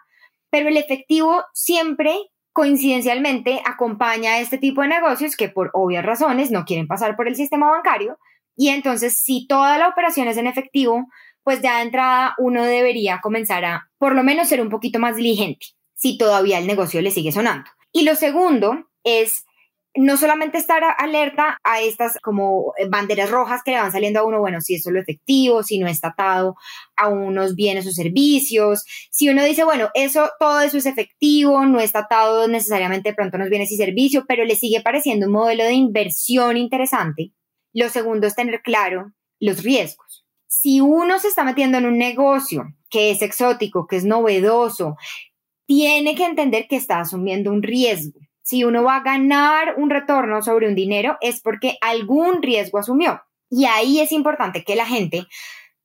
S3: Pero el efectivo siempre coincidencialmente acompaña a este tipo de negocios que por obvias razones no quieren pasar por el sistema bancario. Y entonces, si toda la operación es en efectivo, pues ya de entrada uno debería comenzar a por lo menos ser un poquito más diligente si todavía el negocio le sigue sonando. Y lo segundo es no solamente estar alerta a estas como banderas rojas que le van saliendo a uno, bueno, si es solo efectivo, si no está atado a unos bienes o servicios, si uno dice, bueno, eso, todo eso es efectivo, no está atado necesariamente pronto a unos bienes y servicios, pero le sigue pareciendo un modelo de inversión interesante. Lo segundo es tener claro los riesgos. Si uno se está metiendo en un negocio que es exótico, que es novedoso, tiene que entender que está asumiendo un riesgo si uno va a ganar un retorno sobre un dinero es porque algún riesgo asumió. Y ahí es importante que la gente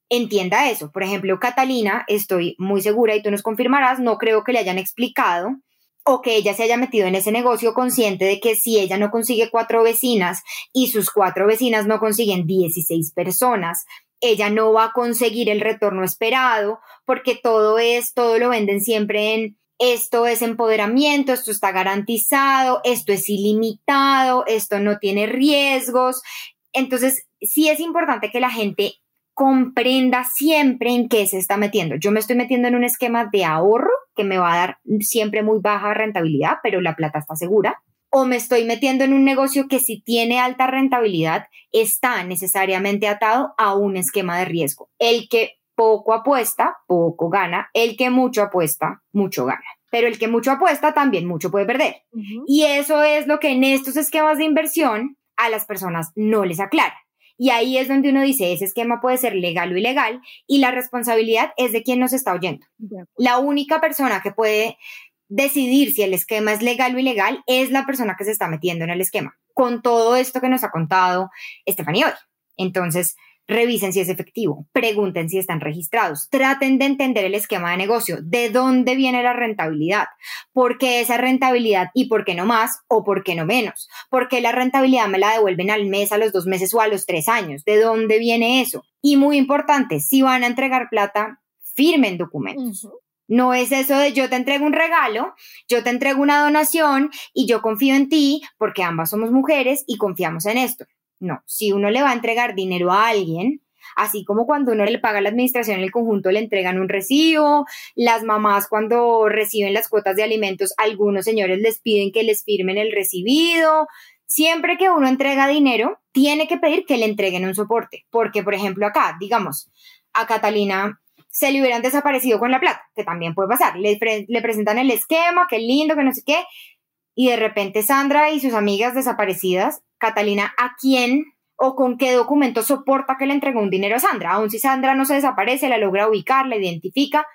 S3: entienda eso. Por ejemplo, Catalina, estoy muy segura y tú nos confirmarás, no creo que le hayan explicado o que ella se haya metido en ese negocio consciente de que si ella no consigue cuatro vecinas y sus cuatro vecinas no consiguen 16 personas, ella no va a conseguir el retorno esperado porque todo es, todo lo venden siempre en esto es empoderamiento, esto está garantizado, esto es ilimitado, esto no tiene riesgos. Entonces, sí es importante que la gente comprenda siempre en qué se está metiendo. Yo me estoy metiendo en un esquema de ahorro que me va a dar siempre muy baja rentabilidad, pero la plata está segura. O me estoy metiendo en un negocio que si tiene alta rentabilidad está necesariamente atado a un esquema de riesgo. El que poco apuesta, poco gana. El que mucho apuesta, mucho gana. Pero el que mucho apuesta, también mucho puede perder. Y eso es lo que en estos esquemas de inversión a las personas no les aclara. Y ahí es donde uno dice, ese esquema puede ser legal o ilegal y la responsabilidad es de quien nos está oyendo. La única persona que puede decidir si el esquema es legal o ilegal es la persona que se está metiendo en el esquema, con todo esto que nos ha contado Estefanía hoy. Entonces, Revisen si es efectivo, pregunten si están registrados, traten de entender el esquema de negocio, de dónde viene la rentabilidad, por qué esa rentabilidad y por qué no más o por qué no menos, por qué la rentabilidad me la devuelven al mes, a los dos meses o a los tres años, de dónde viene eso. Y muy importante, si van a entregar plata, firmen documentos. No es eso de yo te entrego un regalo, yo te entrego una donación y yo confío en ti porque ambas somos mujeres y confiamos en esto. No, si uno le va a entregar dinero a alguien, así como cuando uno le paga a la administración en el conjunto le entregan un recibo, las mamás cuando reciben las cuotas de alimentos, algunos señores les piden que les firmen el recibido. Siempre que uno entrega dinero, tiene que pedir que le entreguen un soporte, porque por ejemplo acá, digamos, a Catalina se le hubieran desaparecido con la plata, que también puede pasar. Le, le presentan el esquema, qué lindo, que no sé qué, y de repente Sandra y sus amigas desaparecidas Catalina, ¿a quién o con qué documento soporta que le entregó un dinero a Sandra? Aún si Sandra no se desaparece, la logra ubicar, la identifica,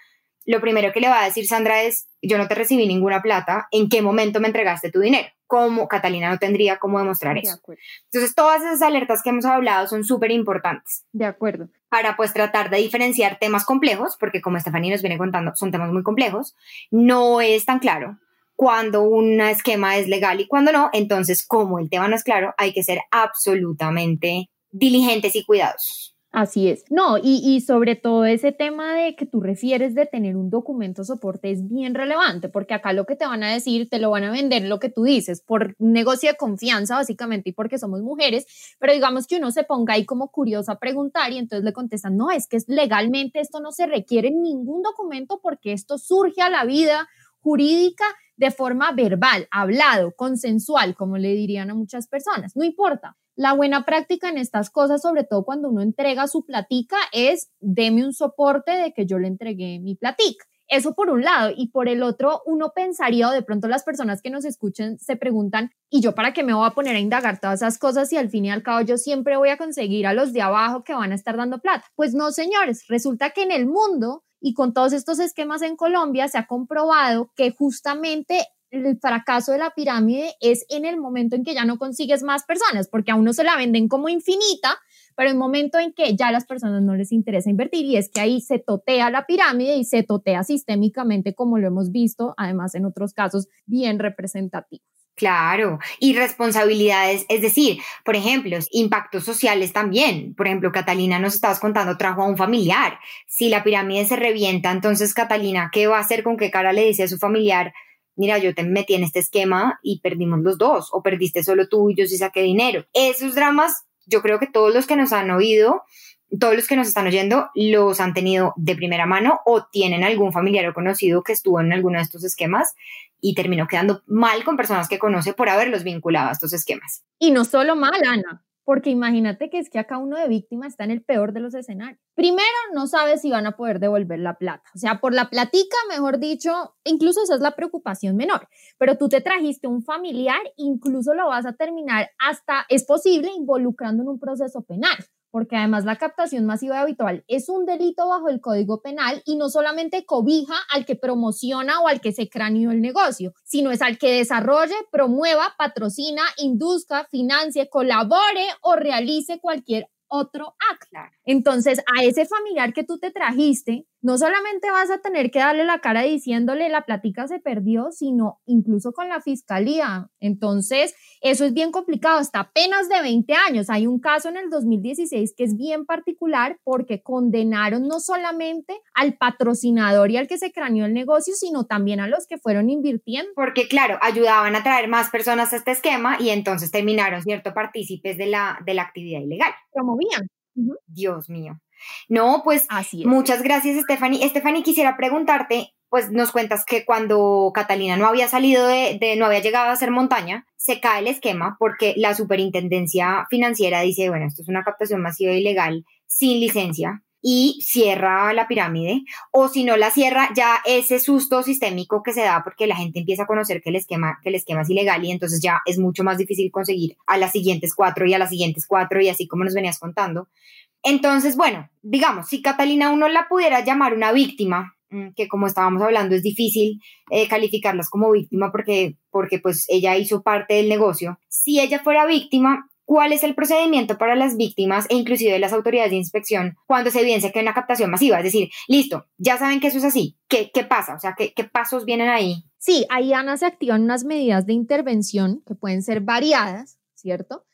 S3: lo primero que le va a decir Sandra es, yo no te recibí ninguna plata, ¿en qué momento me entregaste tu dinero? Como Catalina no tendría cómo demostrar eso. Entonces, todas esas alertas que hemos hablado son súper importantes.
S1: De acuerdo.
S3: Para pues tratar de diferenciar temas complejos, porque como Estefanía nos viene contando, son temas muy complejos, no es tan claro cuando un esquema es legal y cuando no. Entonces, como el tema no es claro, hay que ser absolutamente diligentes y cuidadosos.
S1: Así es. No, y, sobre todo ese tema de que tú refieres de tener un documento soporte es bien relevante, porque acá lo que te van a decir, te lo van a vender lo que tú dices, por negocio de confianza básicamente y porque somos mujeres, pero digamos que uno se ponga ahí como curioso a preguntar y entonces le contestan, no, es que legalmente esto no se requiere ningún documento porque esto surge a la vida jurídica de forma verbal, hablado, consensual, como le dirían a muchas personas. No importa. La buena práctica en estas cosas, sobre todo cuando uno entrega su platica, es deme un soporte de que yo le entregué mi platica. eso por un lado. Y por el otro, uno pensaría, o de pronto las personas que nos escuchen se preguntan, ¿y yo para qué me voy a poner a indagar todas esas cosas si al fin y al cabo yo siempre voy a conseguir a los de abajo que van a estar dando plata? Pues no, señores, resulta que en el mundo y con todos estos esquemas en Colombia se ha comprobado que justamente el fracaso de la pirámide es en el momento en que ya no consigues más personas, porque a uno se la venden como infinita, pero el momento en que ya las personas no les interesa invertir y es que ahí se totea la pirámide y se totea sistémicamente como lo hemos visto, además en otros casos bien representativos.
S3: Claro, y responsabilidades, es decir, por ejemplo, impactos sociales también. Por ejemplo, Catalina nos estabas contando, trajo a un familiar. Si la pirámide se revienta, entonces Catalina, ¿qué va a hacer? ¿Con qué cara le dice a su familiar? Mira, yo te metí en este esquema y perdimos los dos, o perdiste solo tú y yo sí saqué dinero. Esos dramas, yo creo que todos los que nos han oído todos los que nos están oyendo los han tenido de primera mano o tienen algún familiar o conocido que estuvo en alguno de estos esquemas y terminó quedando mal con personas que conoce por haberlos vinculado a estos esquemas.
S1: Y no solo mal, Ana, porque imagínate que es que acá uno de víctima está en el peor de los escenarios. Primero, no sabes si van a poder devolver la plata, o sea, por la platica, mejor dicho, incluso esa es la preocupación menor, pero tú te trajiste un familiar, incluso lo vas a terminar hasta, es posible, involucrando en un proceso penal porque además la captación masiva y habitual es un delito bajo el Código Penal y no solamente cobija al que promociona o al que se craneó el negocio, sino es al que desarrolle, promueva, patrocina, induzca, financie, colabore o realice cualquier otro acto. Entonces, a ese familiar que tú te trajiste, no solamente vas a tener que darle la cara diciéndole la plática se perdió, sino incluso con la fiscalía. Entonces, eso es bien complicado, hasta apenas de 20 años. Hay un caso en el 2016 que es bien particular porque condenaron no solamente al patrocinador y al que se craneó el negocio, sino también a los que fueron invirtiendo.
S3: Porque, claro, ayudaban a traer más personas a este esquema y entonces terminaron, ¿cierto?, partícipes de la, de la actividad ilegal. Dios mío. No, pues Así muchas gracias, Stephanie. Stephanie, quisiera preguntarte, pues nos cuentas que cuando Catalina no había salido de, de, no había llegado a hacer montaña, se cae el esquema porque la superintendencia financiera dice, bueno, esto es una captación masiva ilegal sin licencia y cierra la pirámide, o si no la cierra, ya ese susto sistémico que se da porque la gente empieza a conocer que el esquema, que el esquema es ilegal y entonces ya es mucho más difícil conseguir a las siguientes cuatro y a las siguientes cuatro y así como nos venías contando. Entonces, bueno, digamos, si Catalina uno la pudiera llamar una víctima, mm, que como estábamos hablando es difícil eh, calificarlas como víctima porque, porque pues ella hizo parte del negocio. Si ella fuera víctima, ¿cuál es el procedimiento para las víctimas e inclusive las autoridades de inspección cuando se evidencia que hay una captación masiva? Es decir, listo, ya saben que eso es así. ¿Qué, qué pasa? O sea, ¿qué, ¿qué pasos vienen ahí?
S1: Sí, ahí Ana se activan unas medidas de intervención que pueden ser variadas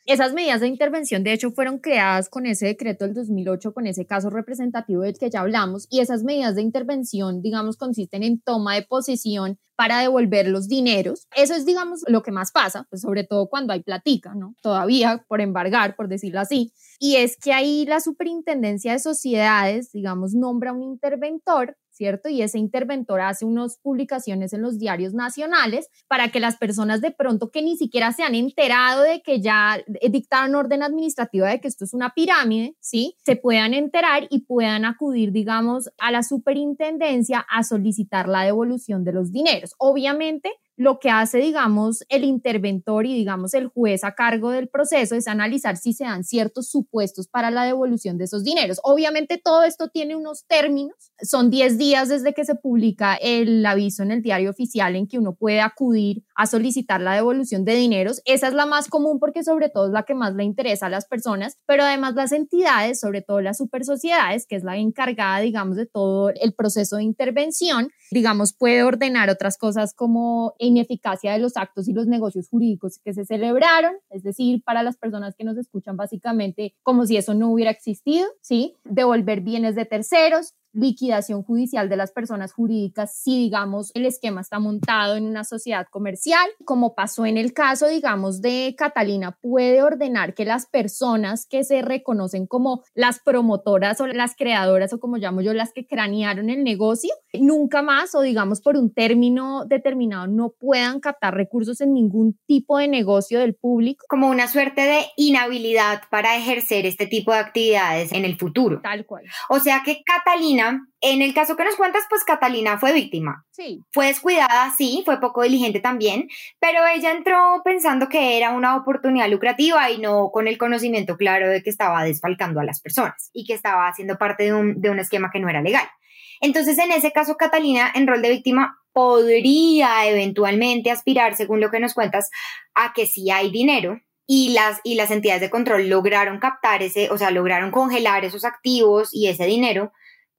S1: Esas medidas de intervención, de hecho, fueron creadas con ese decreto del 2008, con ese caso representativo del que ya hablamos, y esas medidas de intervención, digamos, consisten en toma de posesión para devolver los dineros. Eso es, digamos, lo que más pasa, pues sobre todo cuando hay platica, ¿no? Todavía por embargar, por decirlo así. Y es que ahí la Superintendencia de Sociedades, digamos, nombra un interventor ¿cierto? Y ese interventor hace unas publicaciones en los diarios nacionales para que las personas de pronto que ni siquiera se han enterado de que ya dictaron orden administrativa de que esto es una pirámide, ¿sí? Se puedan enterar y puedan acudir, digamos, a la superintendencia a solicitar la devolución de los dineros. Obviamente, lo que hace, digamos, el interventor y, digamos, el juez a cargo del proceso es analizar si se dan ciertos supuestos para la devolución de esos dineros. Obviamente todo esto tiene unos términos, son 10 días desde que se publica el aviso en el diario oficial en que uno puede acudir a solicitar la devolución de dineros. Esa es la más común porque sobre todo es la que más le interesa a las personas, pero además las entidades, sobre todo las super sociedades, que es la encargada, digamos, de todo el proceso de intervención, digamos, puede ordenar otras cosas como ineficacia de los actos y los negocios jurídicos que se celebraron, es decir, para las personas que nos escuchan básicamente como si eso no hubiera existido, ¿sí? Devolver bienes de terceros, liquidación judicial de las personas jurídicas si, digamos, el esquema está montado en una sociedad comercial, como pasó en el caso, digamos, de Catalina, puede ordenar que las personas que se reconocen como las promotoras o las creadoras o como llamo yo, las que cranearon el negocio, nunca más o digamos por un término determinado no puedan captar recursos en ningún tipo de negocio del público.
S3: Como una suerte de inhabilidad para ejercer este tipo de actividades en el futuro.
S1: Tal cual.
S3: O sea que Catalina Catalina, en el caso que nos cuentas, pues Catalina fue víctima.
S1: Sí.
S3: Fue descuidada, sí, fue poco diligente también, pero ella entró pensando que era una oportunidad lucrativa y no con el conocimiento claro de que estaba desfalcando a las personas y que estaba haciendo parte de un, de un esquema que no era legal. Entonces, en ese caso, Catalina, en rol de víctima, podría eventualmente aspirar, según lo que nos cuentas, a que si hay dinero y las, y las entidades de control lograron captar ese, o sea, lograron congelar esos activos y ese dinero,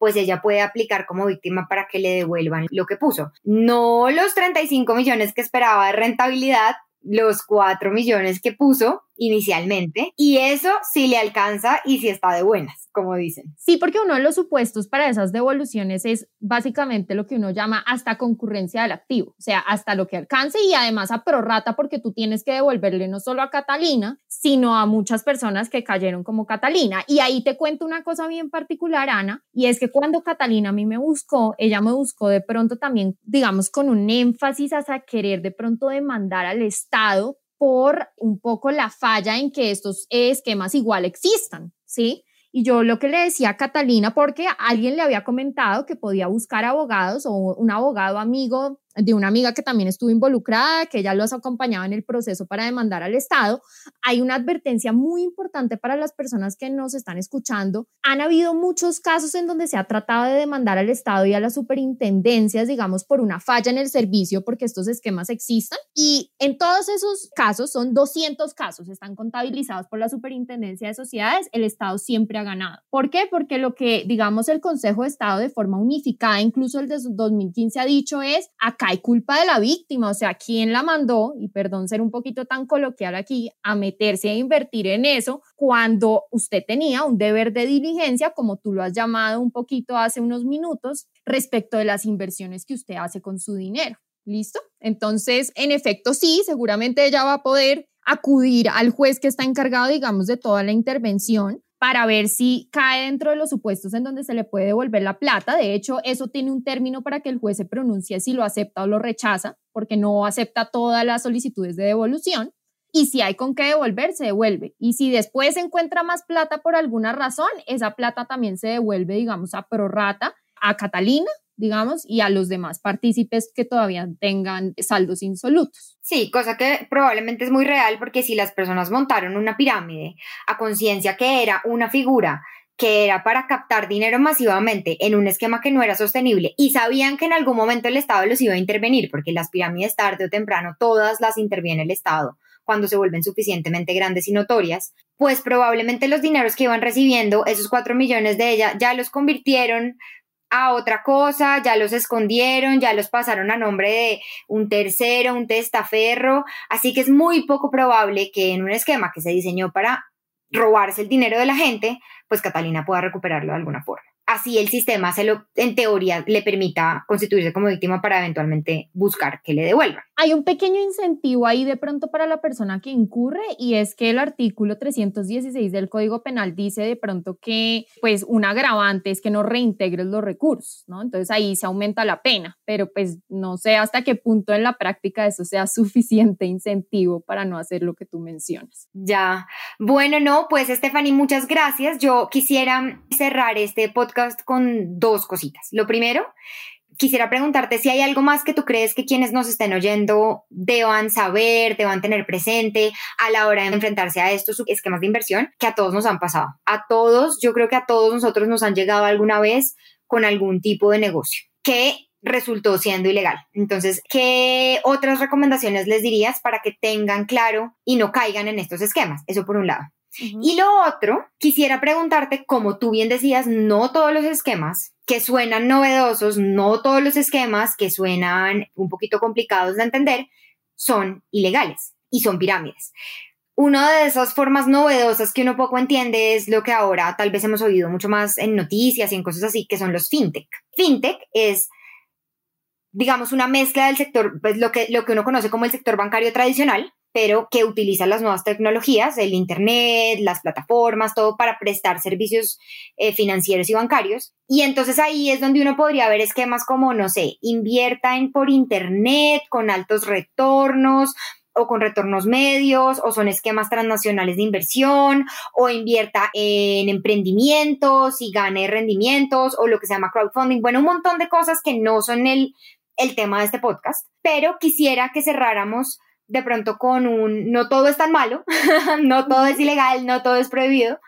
S3: pues ella puede aplicar como víctima para que le devuelvan lo que puso. No los 35 millones que esperaba de rentabilidad, los 4 millones que puso inicialmente y eso sí le alcanza y sí está de buenas, como dicen.
S1: Sí, porque uno de los supuestos para esas devoluciones es básicamente lo que uno llama hasta concurrencia del activo, o sea, hasta lo que alcance y además a prorrata porque tú tienes que devolverle no solo a Catalina, sino a muchas personas que cayeron como Catalina. Y ahí te cuento una cosa bien particular, Ana, y es que cuando Catalina a mí me buscó, ella me buscó de pronto también, digamos, con un énfasis hasta querer de pronto demandar al Estado por un poco la falla en que estos esquemas igual existan, ¿sí? Y yo lo que le decía a Catalina, porque alguien le había comentado que podía buscar abogados o un abogado amigo de una amiga que también estuvo involucrada, que ella los acompañaba en el proceso para demandar al Estado, hay una advertencia muy importante para las personas que nos están escuchando. Han habido muchos casos en donde se ha tratado de demandar al Estado y a las superintendencias, digamos, por una falla en el servicio, porque estos esquemas existan. Y en todos esos casos, son 200 casos, están contabilizados por la Superintendencia de Sociedades, el Estado siempre ha ganado. ¿Por qué? Porque lo que, digamos, el Consejo de Estado de forma unificada, incluso el de 2015 ha dicho es, acá hay culpa de la víctima, o sea, ¿quién la mandó? Y perdón ser un poquito tan coloquial aquí, a meterse a invertir en eso cuando usted tenía un deber de diligencia, como tú lo has llamado un poquito hace unos minutos, respecto de las inversiones que usted hace con su dinero. ¿Listo? Entonces, en efecto, sí, seguramente ella va a poder acudir al juez que está encargado, digamos, de toda la intervención para ver si cae dentro de los supuestos en donde se le puede devolver la plata. De hecho, eso tiene un término para que el juez se pronuncie si lo acepta o lo rechaza, porque no acepta todas las solicitudes de devolución. Y si hay con qué devolver, se devuelve. Y si después se encuentra más plata por alguna razón, esa plata también se devuelve, digamos, a prorrata a Catalina digamos, y a los demás partícipes que todavía tengan saldos insolutos.
S3: Sí, cosa que probablemente es muy real porque si las personas montaron una pirámide a conciencia que era una figura que era para captar dinero masivamente en un esquema que no era sostenible y sabían que en algún momento el Estado los iba a intervenir, porque las pirámides tarde o temprano todas las interviene el Estado cuando se vuelven suficientemente grandes y notorias, pues probablemente los dineros que iban recibiendo, esos cuatro millones de ella, ya los convirtieron otra cosa, ya los escondieron, ya los pasaron a nombre de un tercero, un testaferro, así que es muy poco probable que en un esquema que se diseñó para robarse el dinero de la gente, pues Catalina pueda recuperarlo de alguna forma así el sistema se lo, en teoría, le permita constituirse como víctima para eventualmente buscar que le devuelvan.
S1: Hay un pequeño incentivo ahí de pronto para la persona que incurre y es que el artículo 316 del Código Penal dice de pronto que pues un agravante es que no reintegres los recursos, ¿no? Entonces ahí se aumenta la pena, pero pues no sé hasta qué punto en la práctica eso sea suficiente incentivo para no hacer lo que tú mencionas.
S3: Ya, bueno, no, pues Stephanie, muchas gracias. Yo quisiera cerrar este podcast con dos cositas. Lo primero, quisiera preguntarte si hay algo más que tú crees que quienes nos estén oyendo deban saber, deban tener presente a la hora de enfrentarse a estos esquemas de inversión que a todos nos han pasado. A todos, yo creo que a todos nosotros nos han llegado alguna vez con algún tipo de negocio que resultó siendo ilegal. Entonces, ¿qué otras recomendaciones les dirías para que tengan claro y no caigan en estos esquemas? Eso por un lado. Y lo otro, quisiera preguntarte, como tú bien decías, no todos los esquemas que suenan novedosos, no todos los esquemas que suenan un poquito complicados de entender, son ilegales y son pirámides. Una de esas formas novedosas que uno poco entiende es lo que ahora tal vez hemos oído mucho más en noticias y en cosas así, que son los fintech. Fintech es, digamos, una mezcla del sector, pues lo que, lo que uno conoce como el sector bancario tradicional, pero que utiliza las nuevas tecnologías, el Internet, las plataformas, todo para prestar servicios eh, financieros y bancarios. Y entonces ahí es donde uno podría ver esquemas como, no sé, invierta en por Internet con altos retornos o con retornos medios o son esquemas transnacionales de inversión o invierta en emprendimientos y gane rendimientos o lo que se llama crowdfunding. Bueno, un montón de cosas que no son el, el tema de este podcast, pero quisiera que cerráramos de pronto con un, no todo es tan malo, no todo es ilegal, no todo es prohibido,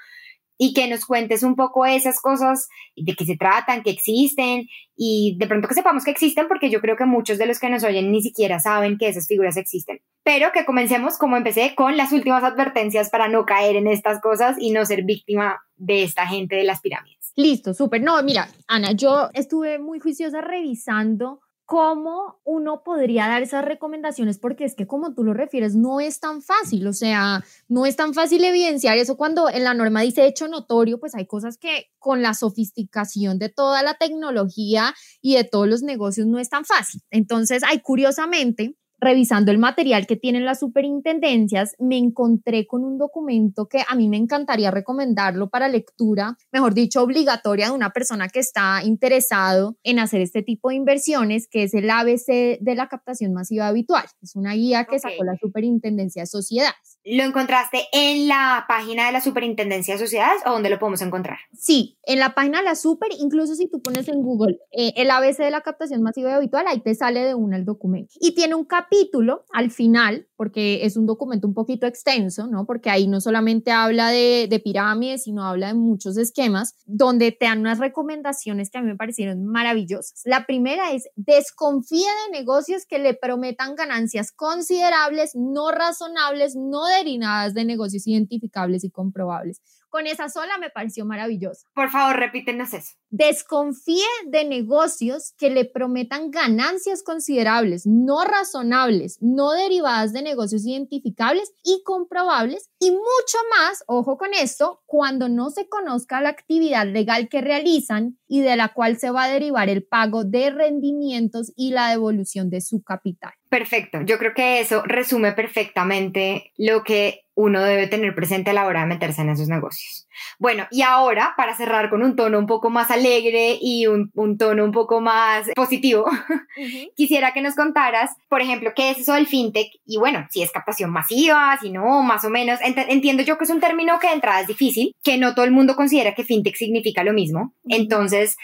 S3: y que nos cuentes un poco esas cosas, de qué se tratan, que existen, y de pronto que sepamos que existen, porque yo creo que muchos de los que nos oyen ni siquiera saben que esas figuras existen. Pero que comencemos, como empecé, con las últimas advertencias para no caer en estas cosas y no ser víctima de esta gente de las pirámides.
S1: Listo, súper. No, mira, Ana, yo estuve muy juiciosa revisando cómo uno podría dar esas recomendaciones, porque es que como tú lo refieres, no es tan fácil, o sea, no es tan fácil evidenciar eso cuando en la norma dice hecho notorio, pues hay cosas que con la sofisticación de toda la tecnología y de todos los negocios no es tan fácil. Entonces, hay curiosamente, revisando el material que tienen las superintendencias, me encontré con un documento que a mí me encantaría recomendarlo para lectura, mejor dicho, obligatoria de una persona que está interesado en hacer este tipo de inversiones, que es el ABC de la captación masiva habitual. Es una guía que sacó la superintendencia de sociedades.
S3: ¿Lo encontraste en la página de la superintendencia de sociedades o dónde lo podemos encontrar?
S1: Sí, en la página de la super, incluso si tú pones en Google eh, el ABC de la captación masiva habitual, ahí te sale de una el documento. Y tiene un capítulo capítulo al final, porque es un documento un poquito extenso, ¿no? Porque ahí no solamente habla de, de pirámides, sino habla de muchos esquemas, donde te dan unas recomendaciones que a mí me parecieron maravillosas. La primera es, desconfía de negocios que le prometan ganancias considerables, no razonables, no derivadas de negocios identificables y comprobables. Con esa sola me pareció maravillosa.
S3: Por favor, repítenos eso.
S1: Desconfíe de negocios que le prometan ganancias considerables, no razonables, no derivadas de negocios identificables y comprobables y mucho más, ojo con esto, cuando no se conozca la actividad legal que realizan y de la cual se va a derivar el pago de rendimientos y la devolución de su capital.
S3: Perfecto, yo creo que eso resume perfectamente lo que uno debe tener presente a la hora de meterse en esos negocios. Bueno, y ahora, para cerrar con un tono un poco más alegre y un, tono un poco más positivo, quisiera que nos contaras, por ejemplo, qué es eso del fintech y bueno, si es captación masiva, si no, más o menos. entiendo yo que es un término que de entrada es difícil, que no todo el mundo considera que fintech significa lo mismo. Entonces,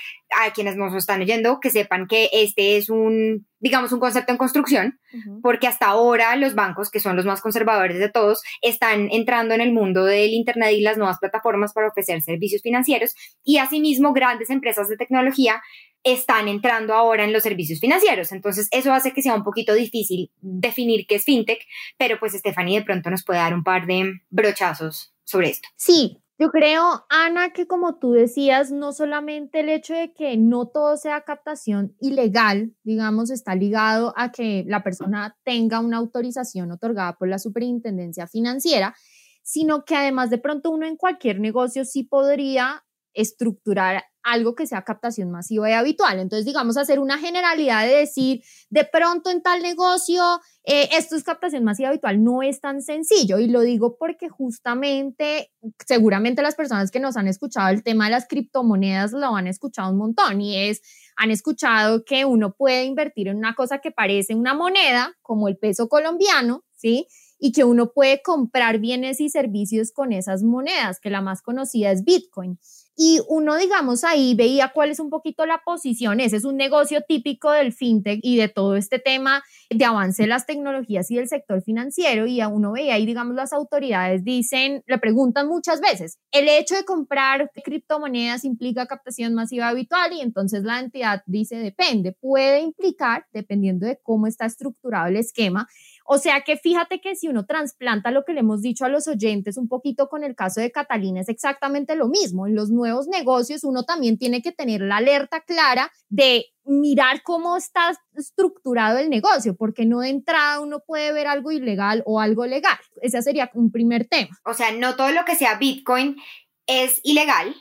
S3: a quienes nos están oyendo, que sepan que este es un, digamos, un concepto en construcción, porque hasta ahora los bancos, que son los más conservadores de todos, están entrando en el mundo del Internet y las nuevas plataformas para ofrecer servicios financieros y asimismo grandes empresas de tecnología están entrando ahora en los servicios financieros. Entonces, eso hace que sea un poquito difícil definir qué es fintech, pero pues Stephanie de pronto nos puede dar un par de brochazos sobre esto.
S1: Sí, yo creo, Ana, que como tú decías, no solamente el hecho de que no todo sea captación ilegal, digamos, está ligado a que la persona tenga una autorización otorgada por la superintendencia financiera, sino que además de pronto uno en cualquier negocio sí podría estructurar algo que sea captación masiva y habitual. Entonces, digamos, hacer una generalidad de decir, de pronto en tal negocio, eh, esto es captación masiva habitual, no es tan sencillo. Y lo digo porque justamente, seguramente las personas que nos han escuchado el tema de las criptomonedas lo han escuchado un montón y es, han escuchado que uno puede invertir en una cosa que parece una moneda, como el peso colombiano, ¿sí? y que uno puede comprar bienes y servicios con esas monedas, que la más conocida es Bitcoin. Y uno, digamos, ahí veía cuál es un poquito la posición. Ese es un negocio típico del fintech y de todo este tema de avance de las tecnologías y del sector financiero. Y a uno veía ahí, digamos, las autoridades dicen, le preguntan muchas veces, ¿el hecho de comprar criptomonedas implica captación masiva habitual? Y entonces la entidad dice, depende, puede implicar, dependiendo de cómo está estructurado el esquema, o sea que fíjate que si uno trasplanta lo que le hemos dicho a los oyentes un poquito con el caso de Catalina, es exactamente lo mismo. En los nuevos negocios uno también tiene que tener la alerta clara de mirar cómo está estructurado el negocio, porque no de entrada uno puede ver algo ilegal o algo legal. Ese sería un primer tema.
S3: O sea, no todo lo que sea Bitcoin es ilegal,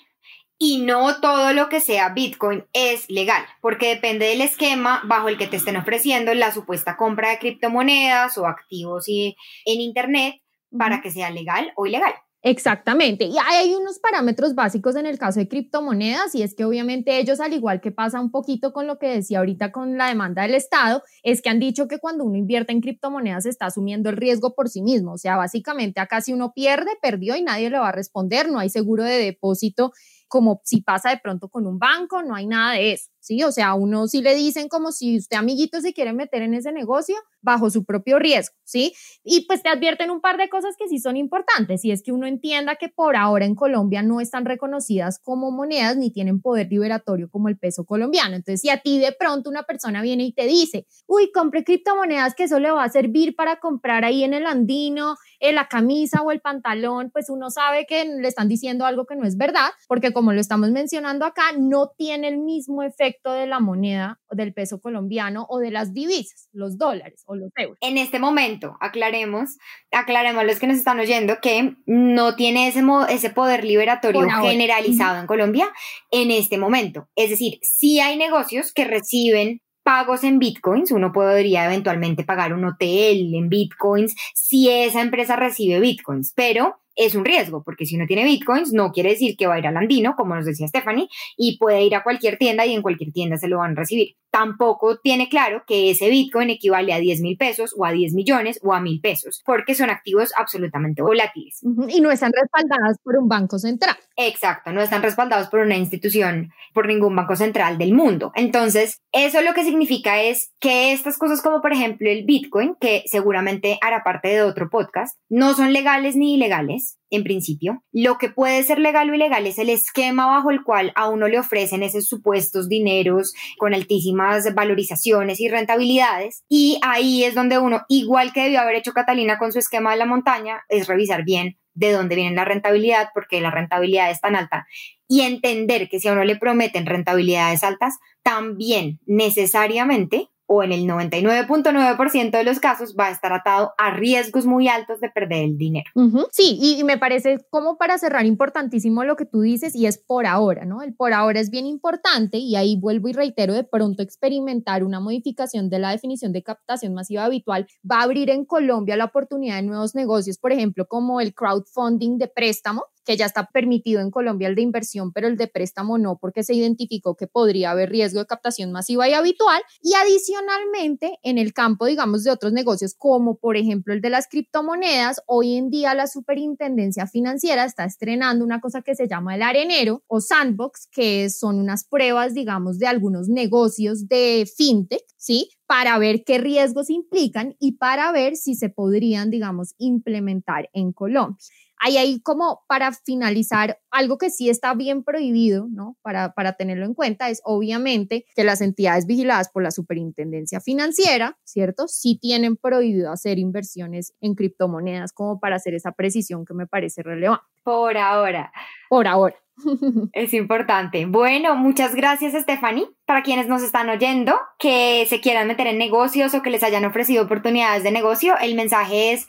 S3: y no todo lo que sea Bitcoin es legal, porque depende del esquema bajo el que te estén ofreciendo la supuesta compra de criptomonedas o activos y, en Internet para que sea legal o ilegal.
S1: Exactamente. Y hay unos parámetros básicos en el caso de criptomonedas y es que obviamente ellos, al igual que pasa un poquito con lo que decía ahorita con la demanda del Estado, es que han dicho que cuando uno invierte en criptomonedas está asumiendo el riesgo por sí mismo. O sea, básicamente acá si uno pierde, perdió y nadie le va a responder, no hay seguro de depósito como si pasa de pronto con un banco, no hay nada de eso. ¿Sí? O sea, uno sí le dicen como si usted, amiguito, se quiere meter en ese negocio bajo su propio riesgo, ¿sí? Y pues te advierten un par de cosas que sí son importantes, y es que uno entienda que por ahora en Colombia no están reconocidas como monedas ni tienen poder liberatorio como el peso colombiano. Entonces, si a ti de pronto una persona viene y te dice, uy, compre criptomonedas que eso le va a servir para comprar ahí en el andino, en la camisa o el pantalón, pues uno sabe que le están diciendo algo que no es verdad, porque como lo estamos mencionando acá, no tiene el mismo efecto de la moneda del peso colombiano o de las divisas, los dólares o los euros.
S3: En este momento, aclaremos, aclaremos a los que nos están oyendo que no tiene ese, ese poder liberatorio generalizado en Colombia en este momento. Es decir, sí hay negocios que reciben pagos en bitcoins, uno podría eventualmente pagar un hotel en bitcoins si esa empresa recibe bitcoins, pero es un riesgo, porque si uno tiene bitcoins, no quiere decir que va a ir al andino, como nos decía Stephanie, y puede ir a cualquier tienda y en cualquier tienda se lo van a recibir tampoco tiene claro que ese Bitcoin equivale a 10 mil pesos o a 10 millones o a mil pesos, porque son activos absolutamente volátiles.
S1: Y no están respaldadas por un banco central.
S3: Exacto, no están respaldados por una institución, por ningún banco central del mundo. Entonces, eso lo que significa es que estas cosas como por ejemplo el Bitcoin, que seguramente hará parte de otro podcast, no son legales ni ilegales, en principio. Lo que puede ser legal o ilegal es el esquema bajo el cual a uno le ofrecen esos supuestos dineros con altísimas valorizaciones y rentabilidades. Y ahí es donde uno, igual que debió haber hecho Catalina con su esquema de la montaña, es revisar bien de dónde viene la rentabilidad, porque la rentabilidad es tan alta, y entender que si a uno le prometen rentabilidades altas, también necesariamente o en el 99.9% de los casos va a estar atado a riesgos muy altos de perder el dinero.
S1: Sí, y me parece como para cerrar importantísimo lo que tú dices y es por ahora, ¿no? El por ahora es bien importante y ahí vuelvo y reitero, de pronto experimentar una modificación de la definición de captación masiva habitual va a abrir en Colombia la oportunidad de nuevos negocios, por ejemplo, como el crowdfunding de préstamo, que ya está permitido en Colombia el de inversión, pero el de préstamo no, porque se identificó que podría haber riesgo de captación masiva y habitual. Y adicionalmente, en el campo, digamos, de otros negocios, como por ejemplo el de las criptomonedas, hoy en día la Superintendencia Financiera está estrenando una cosa que se llama el arenero o sandbox, que son unas pruebas, digamos, de algunos negocios de fintech, ¿sí? Para ver qué riesgos implican y para ver si se podrían, digamos, implementar en Colombia. Ahí hay como para finalizar, algo que sí está bien prohibido, ¿no? Para, para tenerlo en cuenta es obviamente que las entidades vigiladas por la Superintendencia Financiera, ¿cierto? Sí tienen prohibido hacer inversiones en criptomonedas como para hacer esa precisión que me parece relevante.
S3: Por ahora.
S1: Por ahora.
S3: Es importante. Bueno, muchas gracias, Stephanie. Para quienes nos están oyendo, que se quieran meter en negocios o que les hayan ofrecido oportunidades de negocio, el mensaje es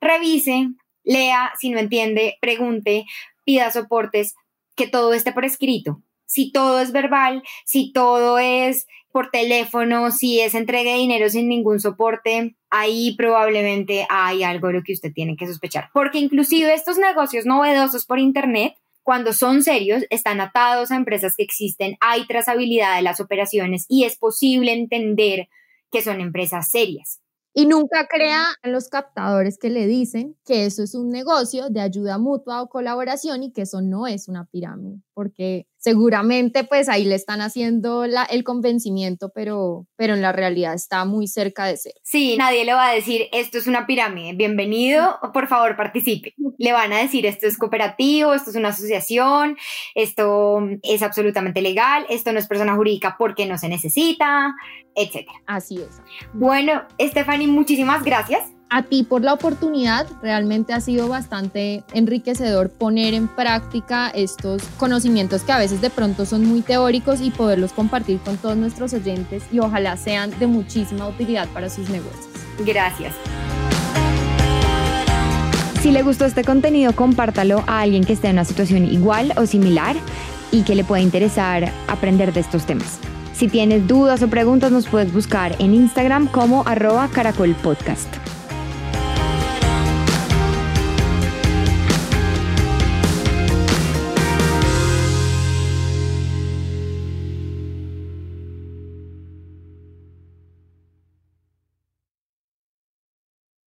S3: revise, lea, si no entiende, pregunte, pida soportes, que todo esté por escrito. Si todo es verbal, si todo es por teléfono, si es entrega de dinero sin ningún soporte, ahí probablemente hay algo de lo que usted tiene que sospechar. Porque inclusive estos negocios novedosos por Internet, cuando son serios, están atados a empresas que existen, hay trazabilidad de las operaciones y es posible entender que son empresas serias.
S1: Y nunca crea en los captadores que le dicen que eso es un negocio de ayuda mutua o colaboración y que eso no es una pirámide, porque seguramente pues ahí le están haciendo la, el convencimiento, pero, pero en la realidad está muy cerca de ser.
S3: Sí, nadie le va a decir esto es una pirámide, bienvenido, por favor participe. Le van a decir esto es cooperativo, esto es una asociación, esto es absolutamente legal, esto no es persona jurídica porque no se necesita, etc.
S1: Así es.
S3: Bueno, Stephanie, muchísimas gracias
S1: a ti por la oportunidad. Realmente ha sido bastante enriquecedor poner en práctica estos conocimientos que a veces de pronto son muy teóricos y poderlos compartir con todos nuestros oyentes y ojalá sean de muchísima utilidad para sus negocios.
S3: Gracias.
S4: Si le gustó este contenido, compártalo a alguien que esté en una situación igual o similar y que le pueda interesar aprender de estos temas. Si tienes dudas o preguntas, nos puedes buscar en Instagram como arroba caracolpodcast.